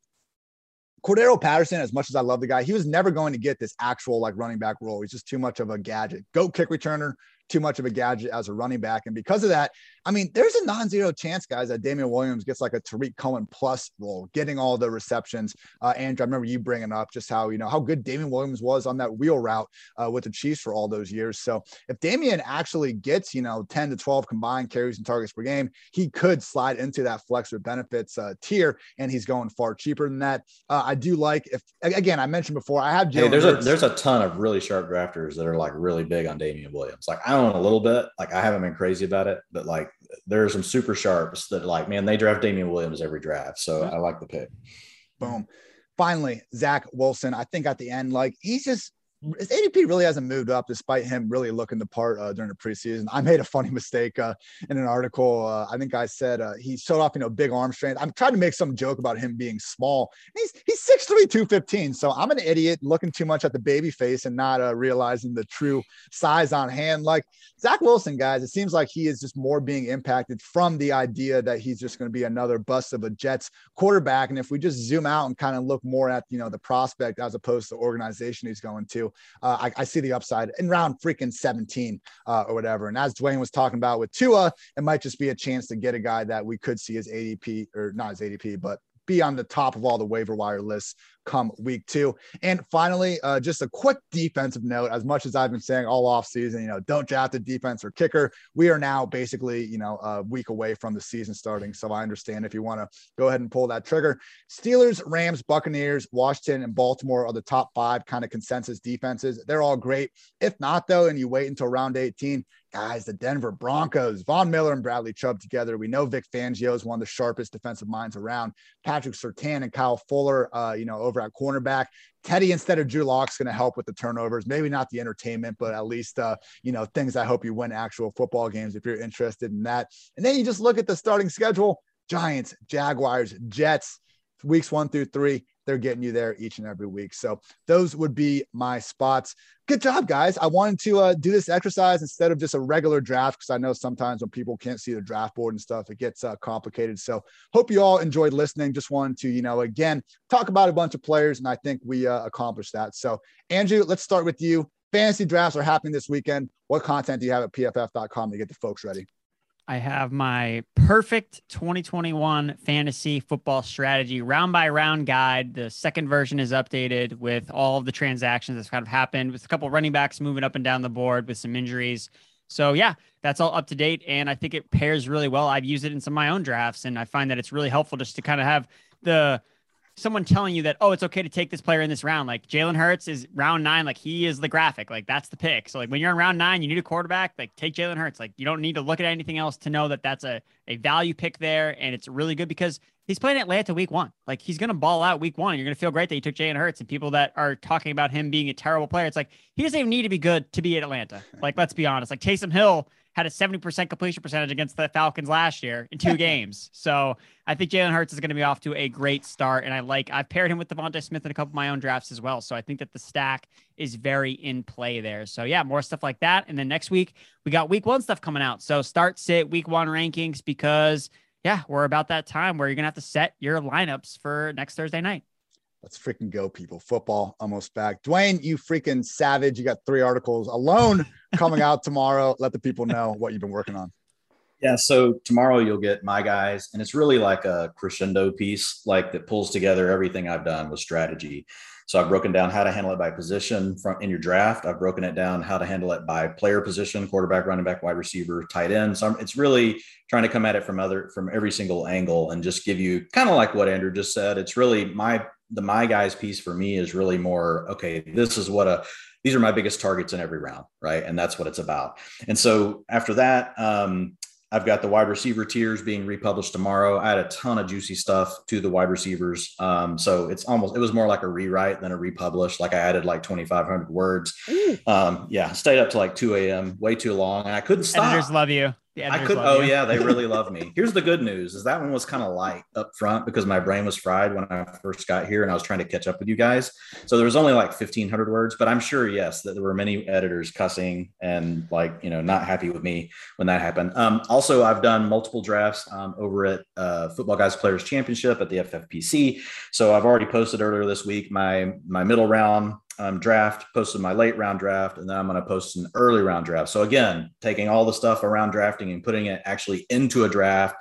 Cordarrelle Patterson, as much as I love the guy, he was never going to get this actual like running back role. He's just too much of a gadget. Go kick returner, too much of a gadget as a running back. And because of that, I mean, there's a non-zero chance, guys, that Damien Williams gets like a Tarik Cohen plus role, getting all the receptions. Uh, Andrew, I remember you bringing up just how you know how good Damien Williams was on that wheel route uh, with the Chiefs for all those years. So if Damien actually gets you know 10 to 12 combined carries and targets per game, he could slide into that flex with benefits uh, tier, and he's going far cheaper than that. Uh, I do like if again I mentioned before I have Jalen hey, there's Hurts. a there's a ton of really sharp drafters that are like really big on Damien Williams. Like I own a little bit, like I haven't been crazy about it, but like there are some super sharps that like, man, they draft Damien Williams every draft. So I like the pick. Boom. Finally, Zach Wilson. I think at the end, like he's just ADP really hasn't moved up despite him really looking the part uh, during the preseason. I made a funny mistake uh, in an article. Uh, I think I said uh, he showed off, you know, big arm strength. I'm trying to make some joke about him being small. He's he's 6'3", 215. So I'm an idiot looking too much at the baby face and not uh, realizing the true size on hand. Like Zach Wilson, guys, it seems like he is just more being impacted from the idea that he's just going to be another bust of a Jets quarterback. And if we just zoom out and kind of look more at you know the prospect as opposed to the organization he's going to uh, I, I, see the upside in round freaking 17 uh, or whatever. And as Dwain was talking about with Tua, it might just be a chance to get a guy that we could see as ADP or not as ADP, but be on the top of all the waiver wire lists come week two. And finally, uh, just a quick defensive note. As much as I've been saying all off season, you know, don't draft a defense or kicker. We are now basically, you know, a week away from the season starting. So I understand if you want to go ahead and pull that trigger. Steelers, Rams, Buccaneers, Washington, and Baltimore are the top five kind of consensus defenses. They're all great. If not, though, and you wait until round 18, guys, the Denver Broncos, Von Miller and Bradley Chubb together. We know Vic Fangio is one of the sharpest defensive minds around. Patrick Surtain and Kyle Fuller, uh, you know, over at cornerback. Teddy instead of Drew Lock's going to help with the turnovers. Maybe not the entertainment, but at least uh, you know things. I hope you win actual football games if you're interested in that. And then you just look at the starting schedule. Giants, Jaguars, Jets, weeks one through three. They're getting you there each and every week. So those would be my spots. Good job, guys. I wanted to uh, do this exercise instead of just a regular draft because I know sometimes when people can't see the draft board and stuff, it gets uh, complicated. So hope you all enjoyed listening. Just wanted to, you know, again, talk about a bunch of players, and I think we uh, accomplished that. So Andrew, let's start with you. Fantasy drafts are happening this weekend. What content do you have at pff.com to get the folks ready? I have my perfect 2021 fantasy football strategy round by round guide. The second version is updated with all of the transactions that's kind of happened with a couple running backs moving up and down the board with some injuries. So yeah, that's all up to date. And I think it pairs really well. I've used it in some of my own drafts and I find that it's really helpful just to kind of have the someone telling you that, oh, it's okay to take this player in this round. Like Jalen Hurts is round nine, like he is the graphic, like that's the pick. So like when you're in round nine, you need a quarterback, like take Jalen Hurts. Like you don't need to look at anything else to know that that's a, a value pick there. And it's really good because he's playing Atlanta week one. Like he's gonna ball out week one. You're gonna feel great that you took Jalen Hurts and people that are talking about him being a terrible player. It's like he doesn't even need to be good to be at Atlanta. Like let's be honest. Like Taysom Hill had a 70% completion percentage against the Falcons last year in two games. So I think Jalen Hurts is going to be off to a great start. And I like, I've paired him with DeVonta Smith in a couple of my own drafts as well. So I think that the stack is very in play there. So yeah, more stuff like that. And then next week, we got week one stuff coming out. So start, sit, week one rankings because yeah, we're about that time where you're going to have to set your lineups for next Thursday night. Let's freaking go, people. Football almost back. Dwain, you freaking savage. You got three articles alone coming out tomorrow. Let the people know what you've been working on. Yeah, so tomorrow you'll get my guys, and it's really like a crescendo piece, like that pulls together everything I've done with strategy. So I've broken down how to handle it by position from in your draft. I've broken it down how to handle it by player position, quarterback, running back, wide receiver, tight end. So I'm, it's really trying to come at it from other from every single angle and just give you kind of like what Andrew just said. It's really my the my guys piece for me is really more okay this is what a these are my biggest targets in every round right and that's what it's about and so after that um, I've got the wide receiver tiers being republished tomorrow. I had a ton of juicy stuff to the wide receivers. Um, so it's almost, it was more like a rewrite than a republish. Like I added like 2,500 words. Um, yeah, stayed up to like 2 a.m. way too long. And I couldn't stop. Editors love you. I could. Oh you. yeah, they really love me. Here's the good news: is that one was kind of light up front because my brain was fried when I first got here, and I was trying to catch up with you guys. So there was only like 1,500 words, but I'm sure, yes, that there were many editors cussing and like you know not happy with me when that happened. Um, also, I've done multiple drafts um, over at uh, Football Guys Players Championship at the FFPC. So I've already posted earlier this week my my middle round um, draft, posted my late round draft, and then I'm going to post an early round draft. So again, taking all the stuff around drafting and putting it actually into a draft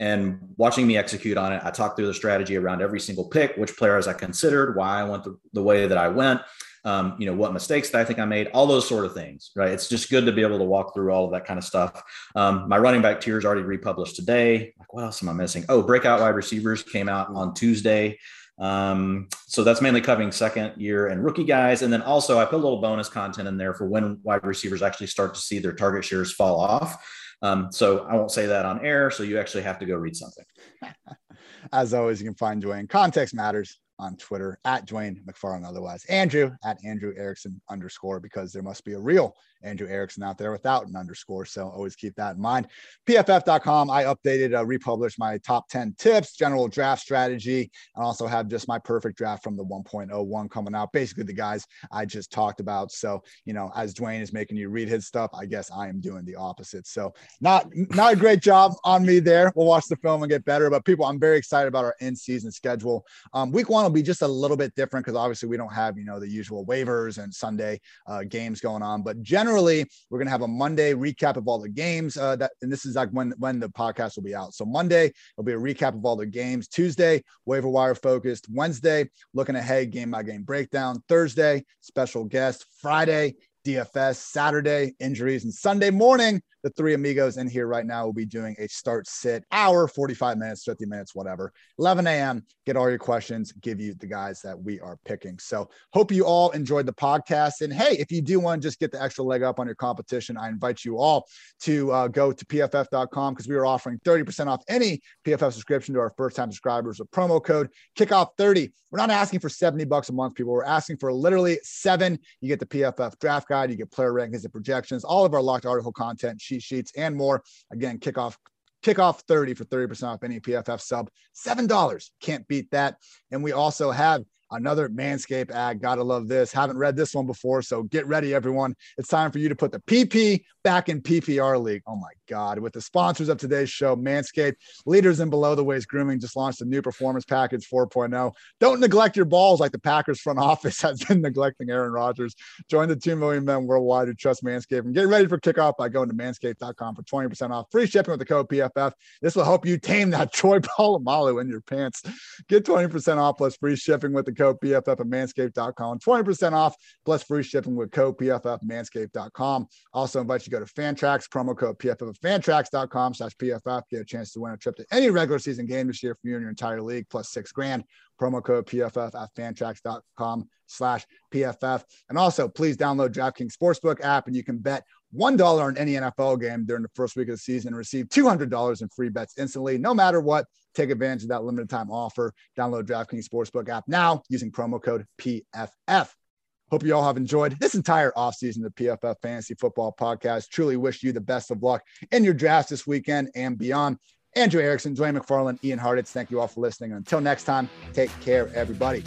and watching me execute on it. I talked through the strategy around every single pick, which players I considered, why I went the, the way that I went, um, you know, what mistakes that I think I made, all those sort of things, right? It's just good to be able to walk through all of that kind of stuff. Um, my running back tiers already republished today. Like, what else am I missing? Oh, breakout wide receivers came out on Tuesday. Um, so that's mainly covering second year and rookie guys. And then also I put a little bonus content in there for when wide receivers actually start to see their target shares fall off. Um, so I won't say that on air. So you actually have to go read something. As always, you can find Dwain. Context matters on Twitter at Dwain McFarland, otherwise Andrew at Andrew Erickson underscore, because there must be a real Andrew Erickson out there without an underscore. So always keep that in mind. PFF.com, I updated, uh, republished my top 10 tips, general draft strategy, and also have just my perfect draft from the 1.01 coming out. Basically, the guys I just talked about. So, you know, as Dwain is making you read his stuff, I guess I am doing the opposite. So, not not a great job on me there. We'll watch the film and get better. But people, I'm very excited about our in season schedule. Um, week one will be just a little bit different because obviously we don't have, you know, the usual waivers and Sunday uh, games going on. But generally, generally we're going to have a Monday recap of all the games. Uh, that and this is like when when the podcast will be out. So Monday will be a recap of all the games. Tuesday waiver wire focused. Wednesday looking ahead game by game breakdown. Thursday special guest. Friday DFS. Saturday injuries and Sunday morning the three amigos in here right now will be doing a start sit hour, 45 minutes, 50 minutes, whatever. 11 a.m. Get all your questions, give you the guys that we are picking. So hope you all enjoyed the podcast. And hey, if you do want to just get the extra leg up on your competition, I invite you all to uh, go to pff.com because we are offering 30% off any PFF subscription to our first time subscribers with promo code kickoff 30. We're not asking for 70 bucks a month, people. We're asking for literally seven. You get the PFF draft guide, you get player rankings and projections, all of our locked article content cheat sheets, and more. Again, kickoff Kickoff 30 for 30% off any PFF sub. $7. Can't beat that. And we also have another Manscaped ad. Gotta love this. Haven't read this one before, so get ready, everyone. It's time for you to put the PP back in PPR league. Oh my God. With the sponsors of today's show, Manscaped, leaders in below the waist grooming, just launched a new performance package 4.0. Don't neglect your balls like the Packers front office has been neglecting Aaron Rodgers. Join the 2 million men worldwide who trust Manscaped and get ready for kickoff by going to manscaped.com for 20% off free shipping with the code PFF. This will help you tame that Troy Polamalu in your pants. Get 20% off plus free shipping with the code PFF at manscaped.com. 20% off plus free shipping with code PFF at manscaped.com. Also invite you to go to Fantrax, promo code PFF fantrax.com slash PFF. Get a chance to win a trip to any regular season game this year from you and your entire league, plus six grand. Promo code PFF at fantrax.com slash PFF. And also, please download DraftKings Sportsbook app and you can bet $1 on any NFL game during the first week of the season and receive $200 in free bets instantly, no matter what. Take advantage of that limited time offer. Download DraftKings Sportsbook app now using promo code PFF. Hope you all have enjoyed this entire offseason of the PFF Fantasy Football Podcast. Truly wish you the best of luck in your drafts this weekend and beyond. Andrew Erickson, Dwain McFarland, Ian Hartitz, thank you all for listening. Until next time, take care, everybody.